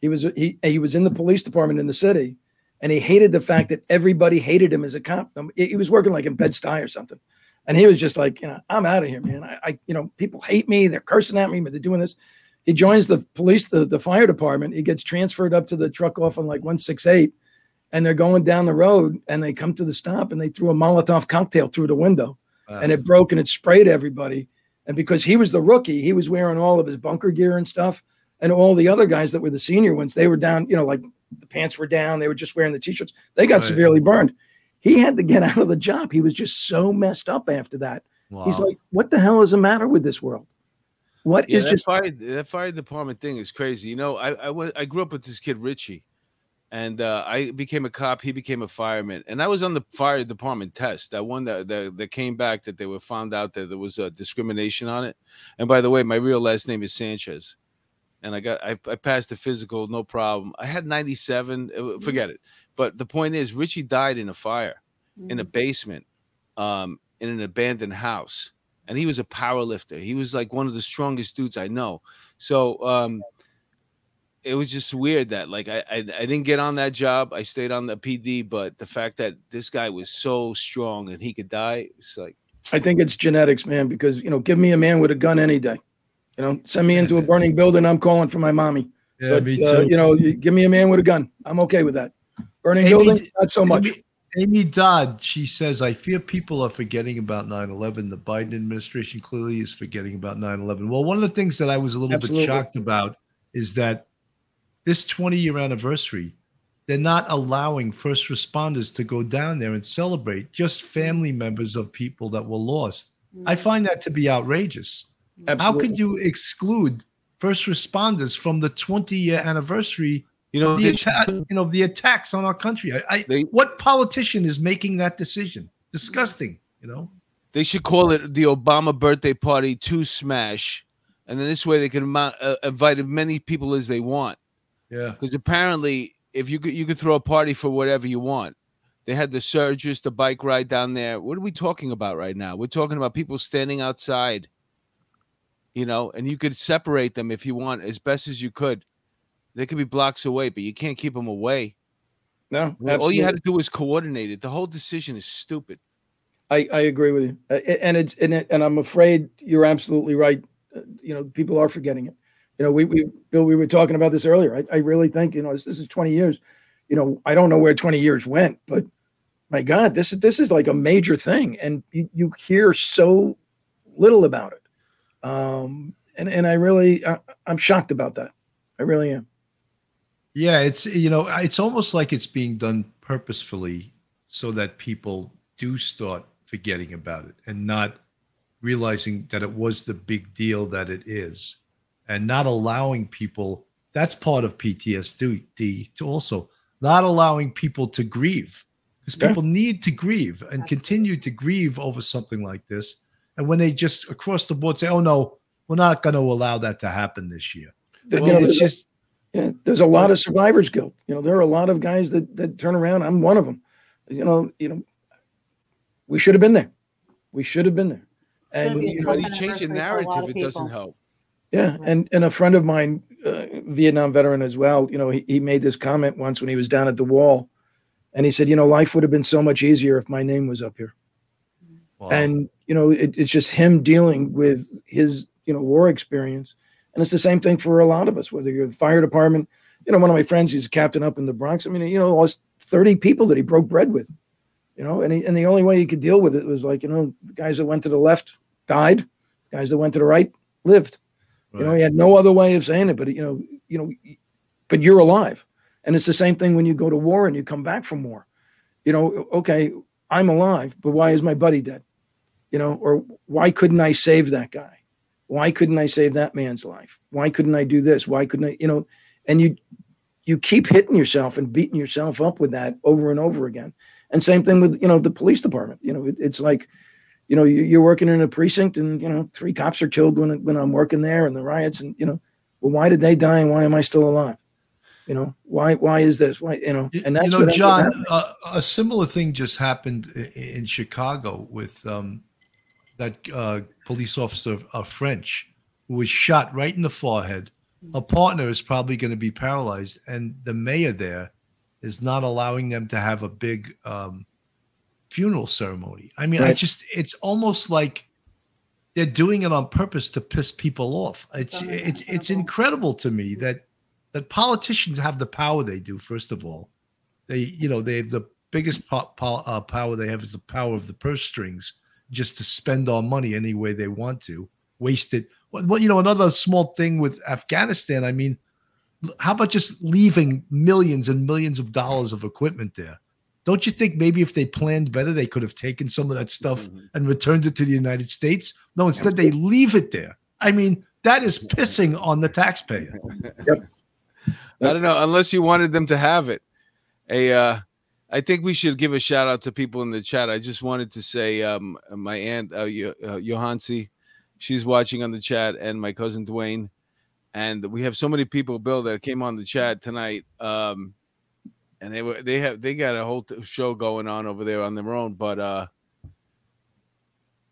He was he he was in the police department in the city, and he hated the fact that everybody hated him as a cop. He he was working like in Bed Stuy or something, and he was just like, you know, I'm out of here, man. I, I you know, people hate me. They're cursing at me, but they're doing this. He joins the police, the, the fire department. He gets transferred up to the truck off on like 168, and they're going down the road, and they come to the stop, and they threw a Molotov cocktail through the window Wow. and it broke and it sprayed everybody. And because he was the rookie, he was wearing all of his bunker gear and stuff. And all the other guys that were the senior ones, they were down, you know, like the pants were down. They were just wearing the t-shirts. They got Right. severely burned. He had to get out of the job. He was just so messed up after that. He's like, what the hell is the matter with this world? What Yeah, is just fire that fire department thing is crazy. You know, I I was I grew up with this kid Richie, and uh, I became a cop. He became a fireman, and I was on the fire department test. That one that that, that came back that they were found out that there was a discrimination on it. And by the way, my real last name is Sanchez, and I got I, I passed the physical, no problem. I had ninety seven. Forget it. But the point is, Richie died in a fire in a basement um, in an abandoned house. And he was a power lifter. He was like one of the strongest dudes I know. So um, it was just weird that like I, I I didn't get on that job. I stayed on the PD, but the fact that this guy was so strong and he could die, it's like I think it's genetics, man, because you know, give me a man with a gun any day. You know, send me into a burning building, I'm calling for my mommy. yeah, but me uh, too. you know, give me a man with a gun. I'm okay with that. Burning Amy- buildings, not so much. Amy, Amy Dodd, she says, I fear people are forgetting about 9 11. The Biden administration clearly is forgetting about 9 11. Well, one of the things that I was a little Absolutely. bit shocked about is that this 20 year anniversary, they're not allowing first responders to go down there and celebrate, just family members of people that were lost. I mm. find that to be outrageous. How could you exclude first responders from the 20 year anniversary you know the atta- you know the attacks on our country. I, I They- what politician is making that decision? Disgusting. You know. they should call it the Obama birthday party to smash, and then this way they can amount, uh, invite as many people as they want. Yeah. because apparently if you could you could throw a party for whatever you want they had the surges the bike ride down there what are we talking about right now we're talking about people standing outside you know and you could separate them if you want as best as you could they could be blocks away but you can't keep them away no, all you had to do was coordinate it the whole decision is stupid I, I agree with you, and it's and, it, and I'm afraid you're absolutely right. Uh, You know, people are forgetting it. You know, we, we Bill, we were talking about this earlier. I, I really think you know this, this is 20 years. you know, I don't know where 20 years went, but my God, this is this is like a major thing, and you, you hear so little about it. Um, and and I really I, I'm shocked about that. I really am. Yeah, it's you know, it's almost like it's being done purposefully so that people do start forgetting about it and not realizing that it was the big deal that it is and not allowing people that's part of PTSD to also not allowing people to grieve because Yeah. people need to grieve and Absolutely. continue to grieve over something like this and when they just across the board say oh no we're not going to allow that to happen this year well, you know, it's just yeah, there's a lot of survivors guilt. You know, there are a lot of guys that that turn around. I'm one of them. You know, you know, we should have been there. We should have been there. It's And be a you tough When you change the anniversary for a lot narrative, it doesn't help. Yeah, Right. and and a friend of mine, uh, Vietnam veteran as well. You know, he, he made this comment once when he was down at the wall, and he said, you know, life would have been so much easier if my name was up here. wow. And you know, it, it's just him dealing with his you know war experience, and it's the same thing for a lot of us. Whether you're the fire department, you know, one of my friends, he's a captain up in the Bronx. I mean, you know, lost thirty people that he broke bread with. You know, and he, and the only way he could deal with it was like, you know, guys that went to the left died, guys that went to the right lived. You know, he had no other way of saying it, but you know, you know, but you're alive. And it's the same thing when you go to war and you come back from war. You know, okay, I'm alive, but why is my buddy dead? You know, or why couldn't I save that guy? Why couldn't I save that man's life? Why couldn't I do this? Why couldn't I, you know, and you you keep hitting yourself and beating yourself up with that over and over again. And same thing with, you know, the police department. You know, it, it's like, you know, you, you're working in a precinct and, you know, three cops are killed when, when I'm working there and the riots and, you know, well, why did they die and why am I still alive? You know, why, why is this? Why, you know, and that's you know, John. Uh, a similar thing just happened in Chicago with um, that uh, police officer, uh, French, who was shot right in the forehead. A partner is probably going to be paralyzed, and the mayor there is not allowing them to have a big um, funeral ceremony. I mean, I just it's almost like they're doing it on purpose to piss people off. It's It's it's it's incredible to me that that politicians have the power they do. First of all, they you know they have the biggest po- po- uh, power they have is the power of the purse strings, just to spend our money any way they want to, waste it. Well, well, you know, another small thing with Afghanistan. I mean, how about just leaving millions and millions of dollars of equipment there? Don't you think maybe if they planned better, they could have taken some of that stuff Mhm. and returned it to the United States? No, instead they leave it there. I mean, that is pissing on the taxpayer. yep. I don't know unless you wanted them to have it. A, uh, I think we should give a shout out to people in the chat. I just wanted to say, um, my aunt uh, uh, Johansi, she's watching on the chat, and my cousin Dwayne, and we have so many people, Bill, that came on the chat tonight. Um, and they were they have they got a whole t- show going on over there on their own. But uh,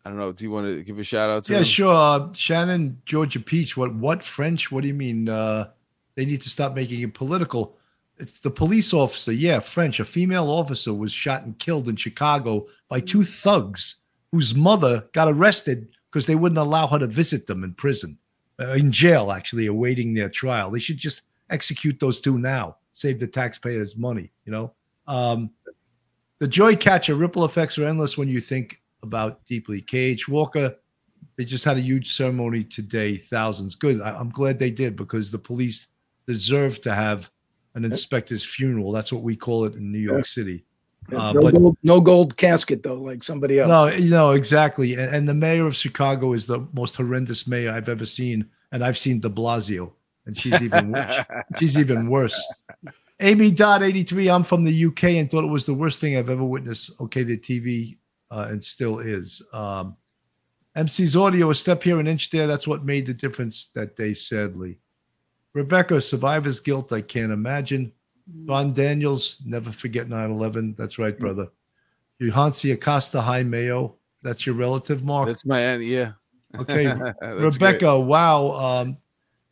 I don't know. Do you want to give a shout out to Yeah, them? sure. Uh, Shannon, Georgia Peach. What? What French? What do you mean? Uh, they need to stop making it political. It's the police officer. Yeah, French. A female officer was shot and killed in Chicago by two thugs whose mother got arrested because they wouldn't allow her to visit them in prison, uh, in jail, actually awaiting their trial. They should just execute those two now. Save the taxpayers money. You know. Um, the joy catcher ripple effects are endless when you think about deeply. Cage Walker they just had a huge ceremony today thousands good I, i'm glad they did because the police deserve to have an inspector's funeral. That's what we call it in new york city. Yeah, uh, no, but- gold, no gold casket though, like somebody else. no you know exactly. And, and the mayor of chicago is the most horrendous mayor i've ever seen and i've seen de blasio and she's even worse. She's even worse. Amy dot 83 i'm from the uk and thought it was the worst thing i've ever witnessed. Okay the tv uh, and still is. Um, mc's audio a step here an inch there. That's what made the difference that day sadly rebecca survivor's guilt i can't imagine Ron Daniels, never forget 9 11. That's right, brother. Johansi Acosta High Mayo. That's your relative, Mark. That's my aunt. Yeah. Okay. That's great. Rebecca, wow. Um,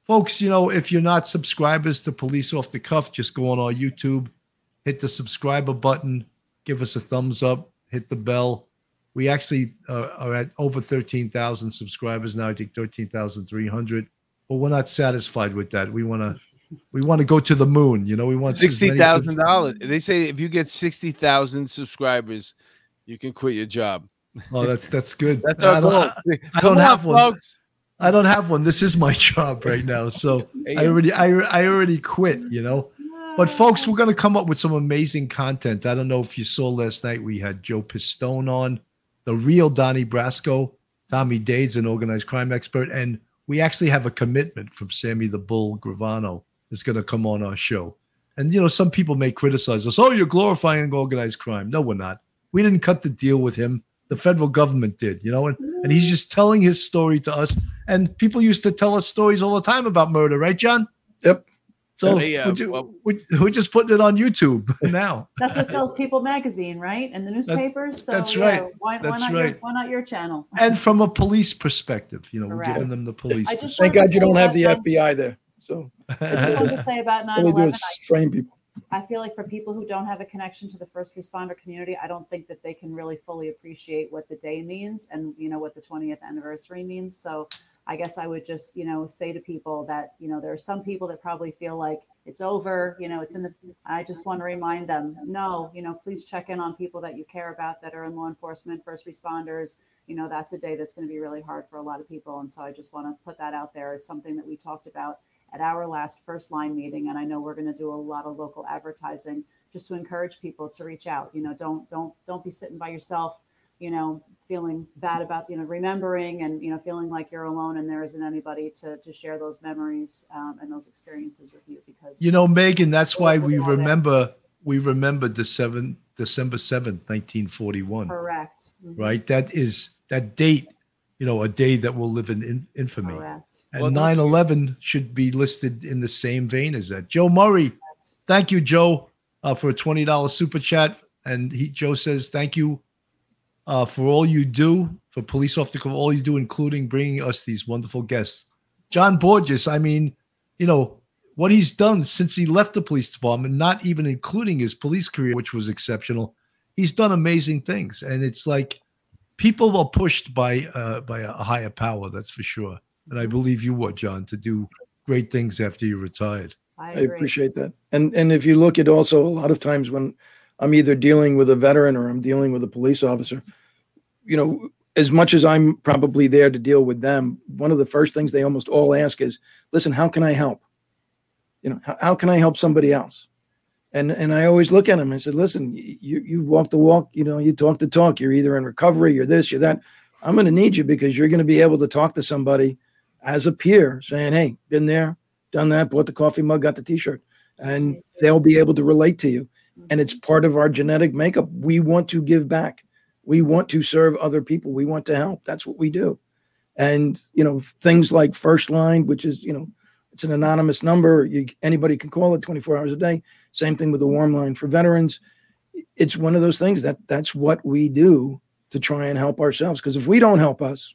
folks, you know, if you're not subscribers to Police Off the Cuff, just go on our YouTube, hit the subscriber button, give us a thumbs up, hit the bell. We actually uh, are at over 13,000 subscribers now. I think 13,300. But we're not satisfied with that. We want to we want to go to the moon. You know, we want Sixty thousand dollars. They say if you get sixty thousand subscribers, you can quit your job. Oh, that's that's good. That's I our don't- goal. I Come don't on, have one. folks. I don't have one. This is my job right now. So I already I, I already quit, you know. But folks, we're gonna come up with some amazing content. I don't know if you saw last night we had Joe Pistone on, the real Donnie Brasco, Tommy Dades, an organized crime expert, and we actually have a commitment from Sammy the Bull Gravano is gonna come on our show. And you know, some people may criticize us, oh, you're glorifying organized crime. No, we're not. We didn't cut the deal with him. The federal government did, you know, and, and he's just telling his story to us. And people used to tell us stories all the time about murder, right, John? Yep. So Hey, uh, we're, ju- well- we're, we're just putting it on YouTube now. That's what sells People Magazine, right? And the newspapers. So that's yeah, right. Why, That's why not your right. why not your channel? and from a police perspective, you know, we're giving them the police. I just Thank God you don't have the nine- FBI there. So I just wanted to say about all they do 9/11. frame people. I feel like for people who don't have a connection to the first responder community, I don't think that they can really fully appreciate what the day means and you know what the 20th anniversary means. So I guess I would just, you know, say to people that, you know, there are some people that probably feel like it's over, you know, it's in the I just want to remind them, no, you know, please check in on people that you care about that are in law enforcement, first responders. You know, that's a day that's going to be really hard for a lot of people. And so I just want to put that out there as something that we talked about at our last first line meeting and i know we're going to do a lot of local advertising just to encourage people to reach out you know don't don't don't be sitting by yourself you know feeling bad about you know remembering and you know feeling like you're alone and there isn't anybody to to share those memories um, and those experiences with you because you know, Megan, that's why we Yeah, yeah. remember we remember the seventh December seventh, nineteen forty one. correct Mhm. Right? That is that date, you know, a day that will live in, in infamy. correct And Well, 9 11 should be listed in the same vein as that. Joe Murray, thank you, Joe, uh, for a $20 super chat. And he, Joe says, thank you uh, for all you do for Police Officer, all you do, including bringing us these wonderful guests. John Borges, I mean, you know, what he's done since he left the police department, not even including his police career, which was exceptional, he's done amazing things. And it's like people are pushed by uh, by a higher power, that's for sure. And I believe you were, John, to do great things after you retired. i I appreciate that. And and if you look at also a lot of times when I'm either dealing with a veteran or I'm dealing with a police officer, you know, as much as I'm probably there to deal with them, one of the first things they almost all ask is, "Listen, how can I help? You know, how, how can I help somebody else?" And and I always look at them and said, "Listen, you you walk the walk, you know, you talk the talk. You're either in recovery, you're this, you're that. I'm going to need you because you're going to be able to talk to somebody as a peer, saying, "Hey, been there, done that, bought the coffee mug, got the t-shirt, and they'll be able to relate to you. And it's part of our genetic makeup. We want to give back. We want to serve other people. We want to help. That's what we do. And you know, things like First Line, which is you know, it's an anonymous number. You, anybody can call it 24 hours a day. Same thing with the Warm Line for veterans. It's one of those things that that's what we do to try and help ourselves. Because if we don't help us,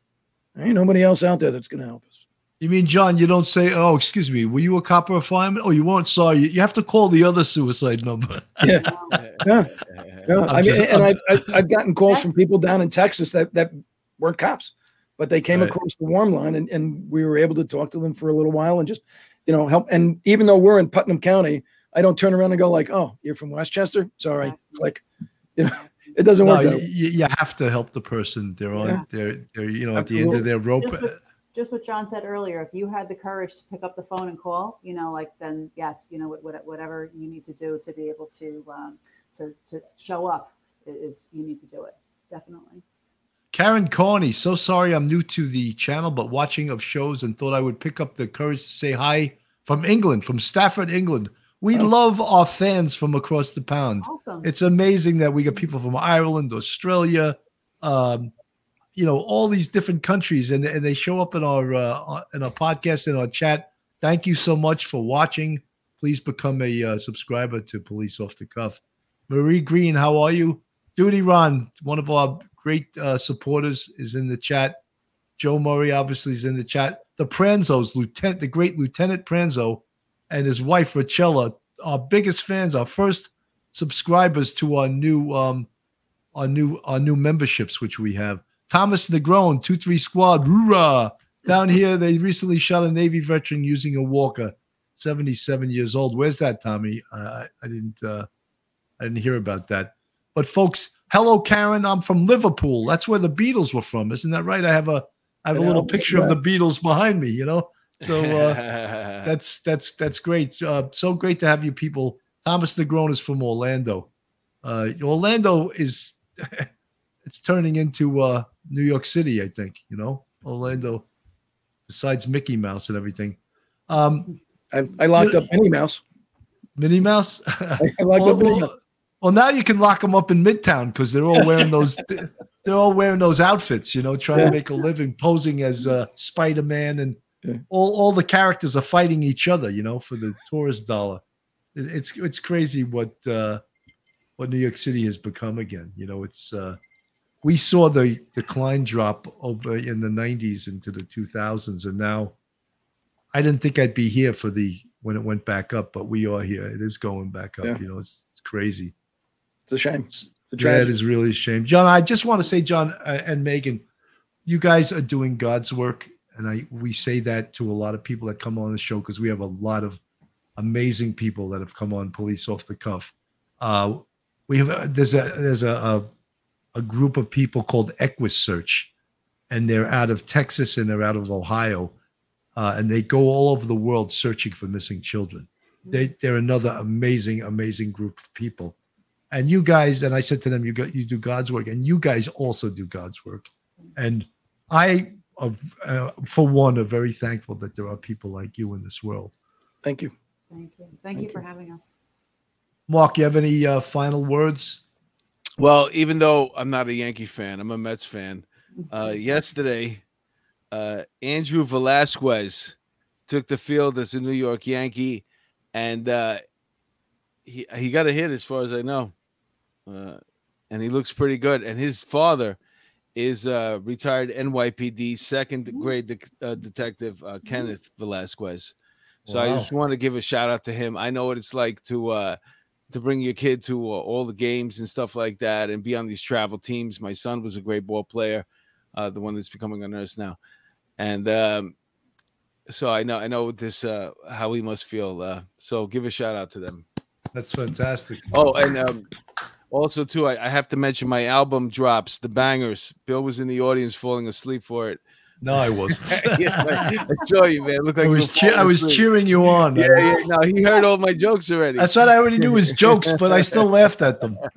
ain't nobody else out there that's going to help us. You mean, John, you don't say, oh, excuse me, were you a cop or a fireman? Oh, you weren't. Sorry. You, you have to call the other suicide number. Yeah. Yeah. Yeah, I'm I mean, just- and I'm- I've, I've, I've gotten calls from people down in Texas that, that weren't cops, but they came Right. across the warm line and, and we were able to talk to them for a little while and just, you know, help. And even though we're in Putnam County, I don't turn around and go like, oh, you're from Westchester? Sorry. all right. Click. You know, it doesn't No, work. you, you have to help the person. They're on, Yeah. they're, they're, you know, at the end of their rope. Just what- John said earlier, if you had the courage to pick up the phone and call, you know, like then yes, you know, what- what- whatever you need to do to be able to um, to to show up is you need to do it definitely. Karen Carney, so sorry I'm new to the channel, but watching of shows and thought I would pick up the courage to say hi from England, from Stafford, England. We Oh. love our fans from across the pond. Awesome. It's amazing that we get people from Ireland, Australia, um, you know, all these different countries, and, and they show up in our uh, in our podcast in our chat. Thank you so much for watching. Please become a uh, subscriber to Police Off the Cuff. Marie Green, how are you? Duty Ron, one of our great uh, supporters, is in the chat. Joe Murray obviously is in the chat. The Pranzos, Lieutenant, the great Lieutenant Pranzo, and his wife Rachella, our biggest fans, our first subscribers to our new um our new our new memberships, which we have. Thomas Negron, two three squad, hoorah! Down here, they recently shot a Navy veteran using a walker. 77 years old. Where's that, Tommy? Uh, I didn't. Uh, I didn't hear about that. But folks, hello, Karen. I'm from Liverpool. That's where the Beatles were from, isn't that right? I have a I have a little picture of the Beatles behind me. You know, so uh, that's that's that's great. Uh, so great to have you people. Thomas Negron is from Orlando. Uh, Orlando is it's turning into uh, New York City, I think. You know, Orlando. Besides Mickey Mouse and everything, um, I, I locked up Minnie Mouse. Minnie Mouse. I locked well, up Minnie Mouse. well, now you can lock them up in Midtown because they're all wearing those. they're all wearing those outfits, you know, trying Yeah. to make a living, posing as uh, Spider Man, and Yeah. all all the characters are fighting each other, you know, for the tourist dollar. It, it's it's crazy what uh, what New York City has become again. You know, it's uh, we saw the decline drop over in the '90s into the 2000s, and now I didn't think I'd be here for the when it went back up, but we are here. It is going back up. Yeah. You know, it's, it's crazy. It's a shame. It's a Yeah, it is really a shame. John, I just want to say, John uh, and Megan, you guys are doing God's work. And I we say that to a lot of people that come on the show because we have a lot of amazing people that have come on police off the cuff. Uh, we have a, there's a there's a, a a group of people called EquuSearch, and they're out of Texas and they're out of Ohio, uh, and they go all over the world searching for missing children. They they're another amazing amazing group of people and you guys and i said to them you got you do god's work and you guys also do god's work and i uh, for one are very thankful that there are people like you in this world Thank you. Thank you. Thank, you for having us. mark you have any uh, final words Well, even though I'm not a Yankee fan, I'm a Mets fan. Uh, yesterday, uh, Andrew Velazquez took the field as a New York Yankee, and uh, he he got a hit, as far as I know, uh, and he looks pretty good. And his father is uh, retired NYPD second grade de- uh, detective uh, Kenneth Velazquez. So I just want to give a shout out to him. I know what it's like to uh, to bring your kid to uh, all the games and stuff like that, and be on these travel teams. My son was a great ball player, uh, the one that's becoming a nurse now, and um, so I know I know this uh, how he must feel. Uh, so give a shout out to them. that's fantastic Oh, and um, also too, I, I have to mention my album drops, the bangers. Bill was in the audience falling asleep for it. No i wasn't Yeah, I saw you, man. Looked like I was cheer- I was cheering you on. Yeah, yeah, no, he heard all my jokes already. That's what I already knew was jokes, but I still laughed at them.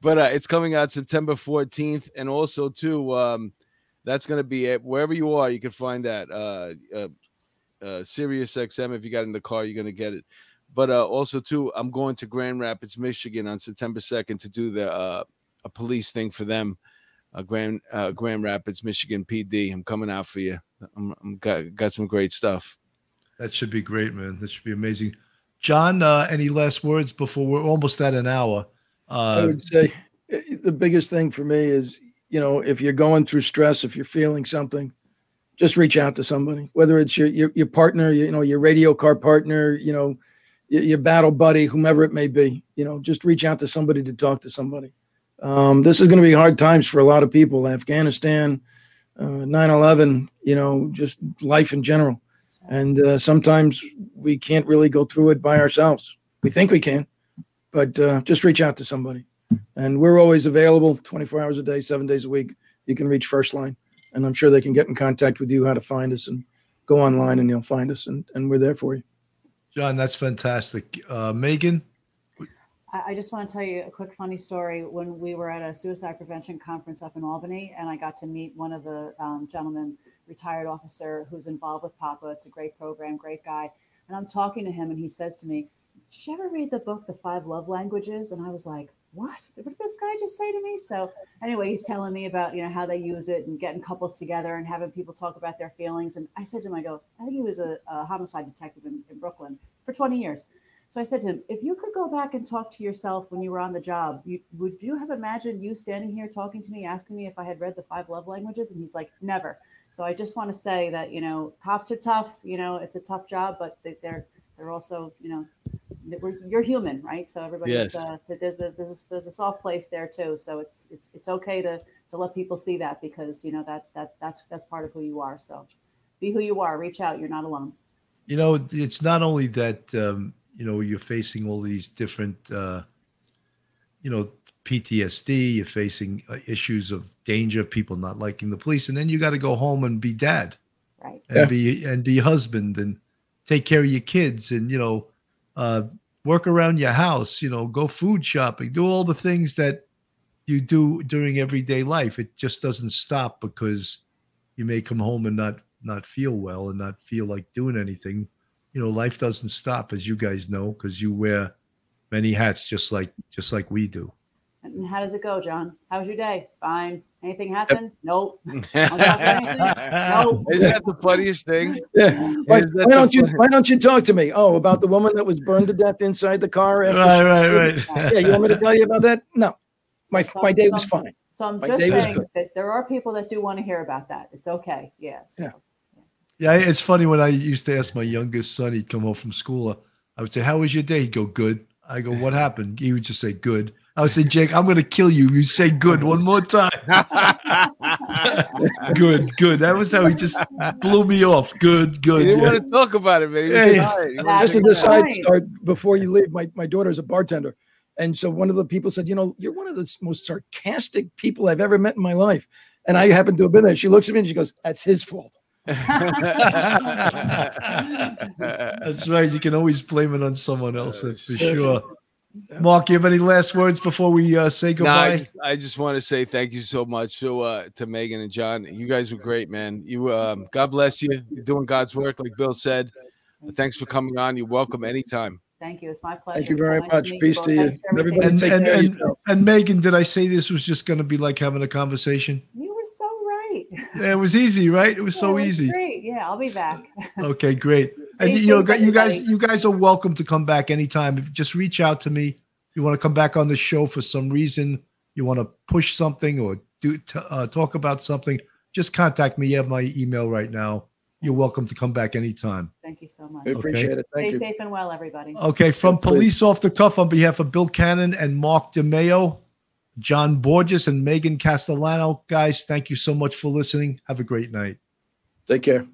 but uh, it's coming out September 14th, and also too, um, that's going to be it. Wherever you are, you can find that. Uh, uh, uh, Sirius XM. If you got in the car, you're going to get it. But uh, also too, I'm going to Grand Rapids, Michigan, on September 2nd to do the uh, a police thing for them. Uh, Grand uh, Grand Rapids, Michigan PD. I'm coming out for you. I'm, I'm got got some great stuff. That should be great, man. That should be amazing. John, uh, any last words before we're almost at an hour? I Uh, would say eh, the biggest thing for me is, you know, if you're going through stress, if you're feeling something, just reach out to somebody, whether it's your your, your partner, you know, your radio car partner, you know, your, your battle buddy, whomever it may be. You know, just reach out to somebody to talk to somebody. Um, this is going to be hard times for a lot of people. Afghanistan, uh, 9/11, you know, just life in general. And uh, sometimes we can't really go through it by ourselves. We think we can, but uh, just reach out to somebody. And we're always available 24 hours a day, seven days a week. You can reach First Line, and I'm sure they can get in contact with you how to find us and go online and you'll find us, and, and we're there for you. John, that's fantastic. Uh, Megan, I, just want to tell you a quick funny story. When we were at a suicide prevention conference up in Albany, and I got to meet one of the um, gentlemen, retired officer, who's involved with POPPA. It's a great program, great guy. And I'm talking to him, and he says to me, "Did you ever read the book, The Five Love Languages?" And I was like, "What? What did this guy just say to me?" So anyway, he's telling me about you know how they use it and getting couples together and having people talk about their feelings. And I said to him, "I go, I think he was a, a homicide detective in, in Brooklyn for 20 years." So I said to him, if you could go back and talk to yourself when you were on the job, you, would you have imagined you standing here talking to me, asking me if I had read the five love languages? And he's like, never. So I just want to say that, you know, cops are tough, you know, it's a tough job, but they- they're, they're also, you know, we're, you're human, right? So everybody's, Yes. uh, there's a, there's, a, there's a soft place there too. So it's, it's, it's okay to, to let people see that because, you know, that, that, that's, that's part of who you are. So be who you are. Reach out. You're not alone. You know, it's not only that um, you know you're facing all these different, uh, you know, PTSD. You're facing uh, issues of danger of people not liking the police, and then you got to go home and be dad Right. and Yeah. be and be husband and take care of your kids and you know uh, work around your house. You know, go food shopping, do all the things that you do during everyday life. It just doesn't stop because you may come home and not not feel well and not feel like doing anything. You know, life doesn't stop, as you guys know, because you wear many hats, just like just like we do. And how does it go, John? How was your day? Fine. Anything happen? Nope. Nope. No. Isn't that the funniest thing? Yeah. Why, why don't you fun- Why don't you talk to me? Oh, about the woman that was burned to death inside the car. after Right, she- right, right. Yeah, you want me to tell you about that? No, my So- my day was fine. So I'm My just saying that there are people that do want to hear about that. It's okay. Yeah. So. Yeah. Yeah, it's funny when I used to ask my youngest son, he'd come home from school. I would say, How was your day? He'd go, Good. I go, What happened? He would just say, Good. I would say, Jake, I'm going to kill you. You say good one more time. good, good. That was how he just blew me off. Good, He good. didn't yeah. want to talk about it, man. He was Yeah, just yeah. tired. He wanted That's Just to as a side Right. start, before you leave, my, my daughter is a bartender. And so one of the people said, You know, you're one of the most sarcastic people I've ever met in my life. And I happened to have been there. She looks at me and she goes, That's his fault. That's right. You can always blame it on someone else. That's for sure. Mark, you have any last words before we uh, say No, I goodbye? just, I just want to say thank you so much to uh, to Megan and John. You guys were great, man. You, um, God bless you. You're doing God's work, like Bill said. Thanks for coming on. You're welcome anytime. Thank you. It's my pleasure. Thank you very nice much. meet Peace both. to you. Thanks for everything. Everybody and, take and, care and, yourself. and Megan, did I say this was just going to be like having a conversation? You were so right. Yeah, it was easy, right? It was so Yeah, it easy. Great. Yeah, I'll be back. Okay, great. And Stay you know, you guys, you guys are welcome to come back anytime. If- Just reach out to me. You want to come back on the show for some reason? You want to push something or do t- uh, talk about something? Just contact me. You have my email right now. You're welcome to come back anytime. Thank you so much. We appreciate it. Thank Stay you. safe and well, everybody. Okay, from Please. Police Off the Cuff, on behalf of Bill Cannon and Mark DeMeo, John Borges, and Megan Castellano, guys, thank you so much for listening. Have a great night. Take care.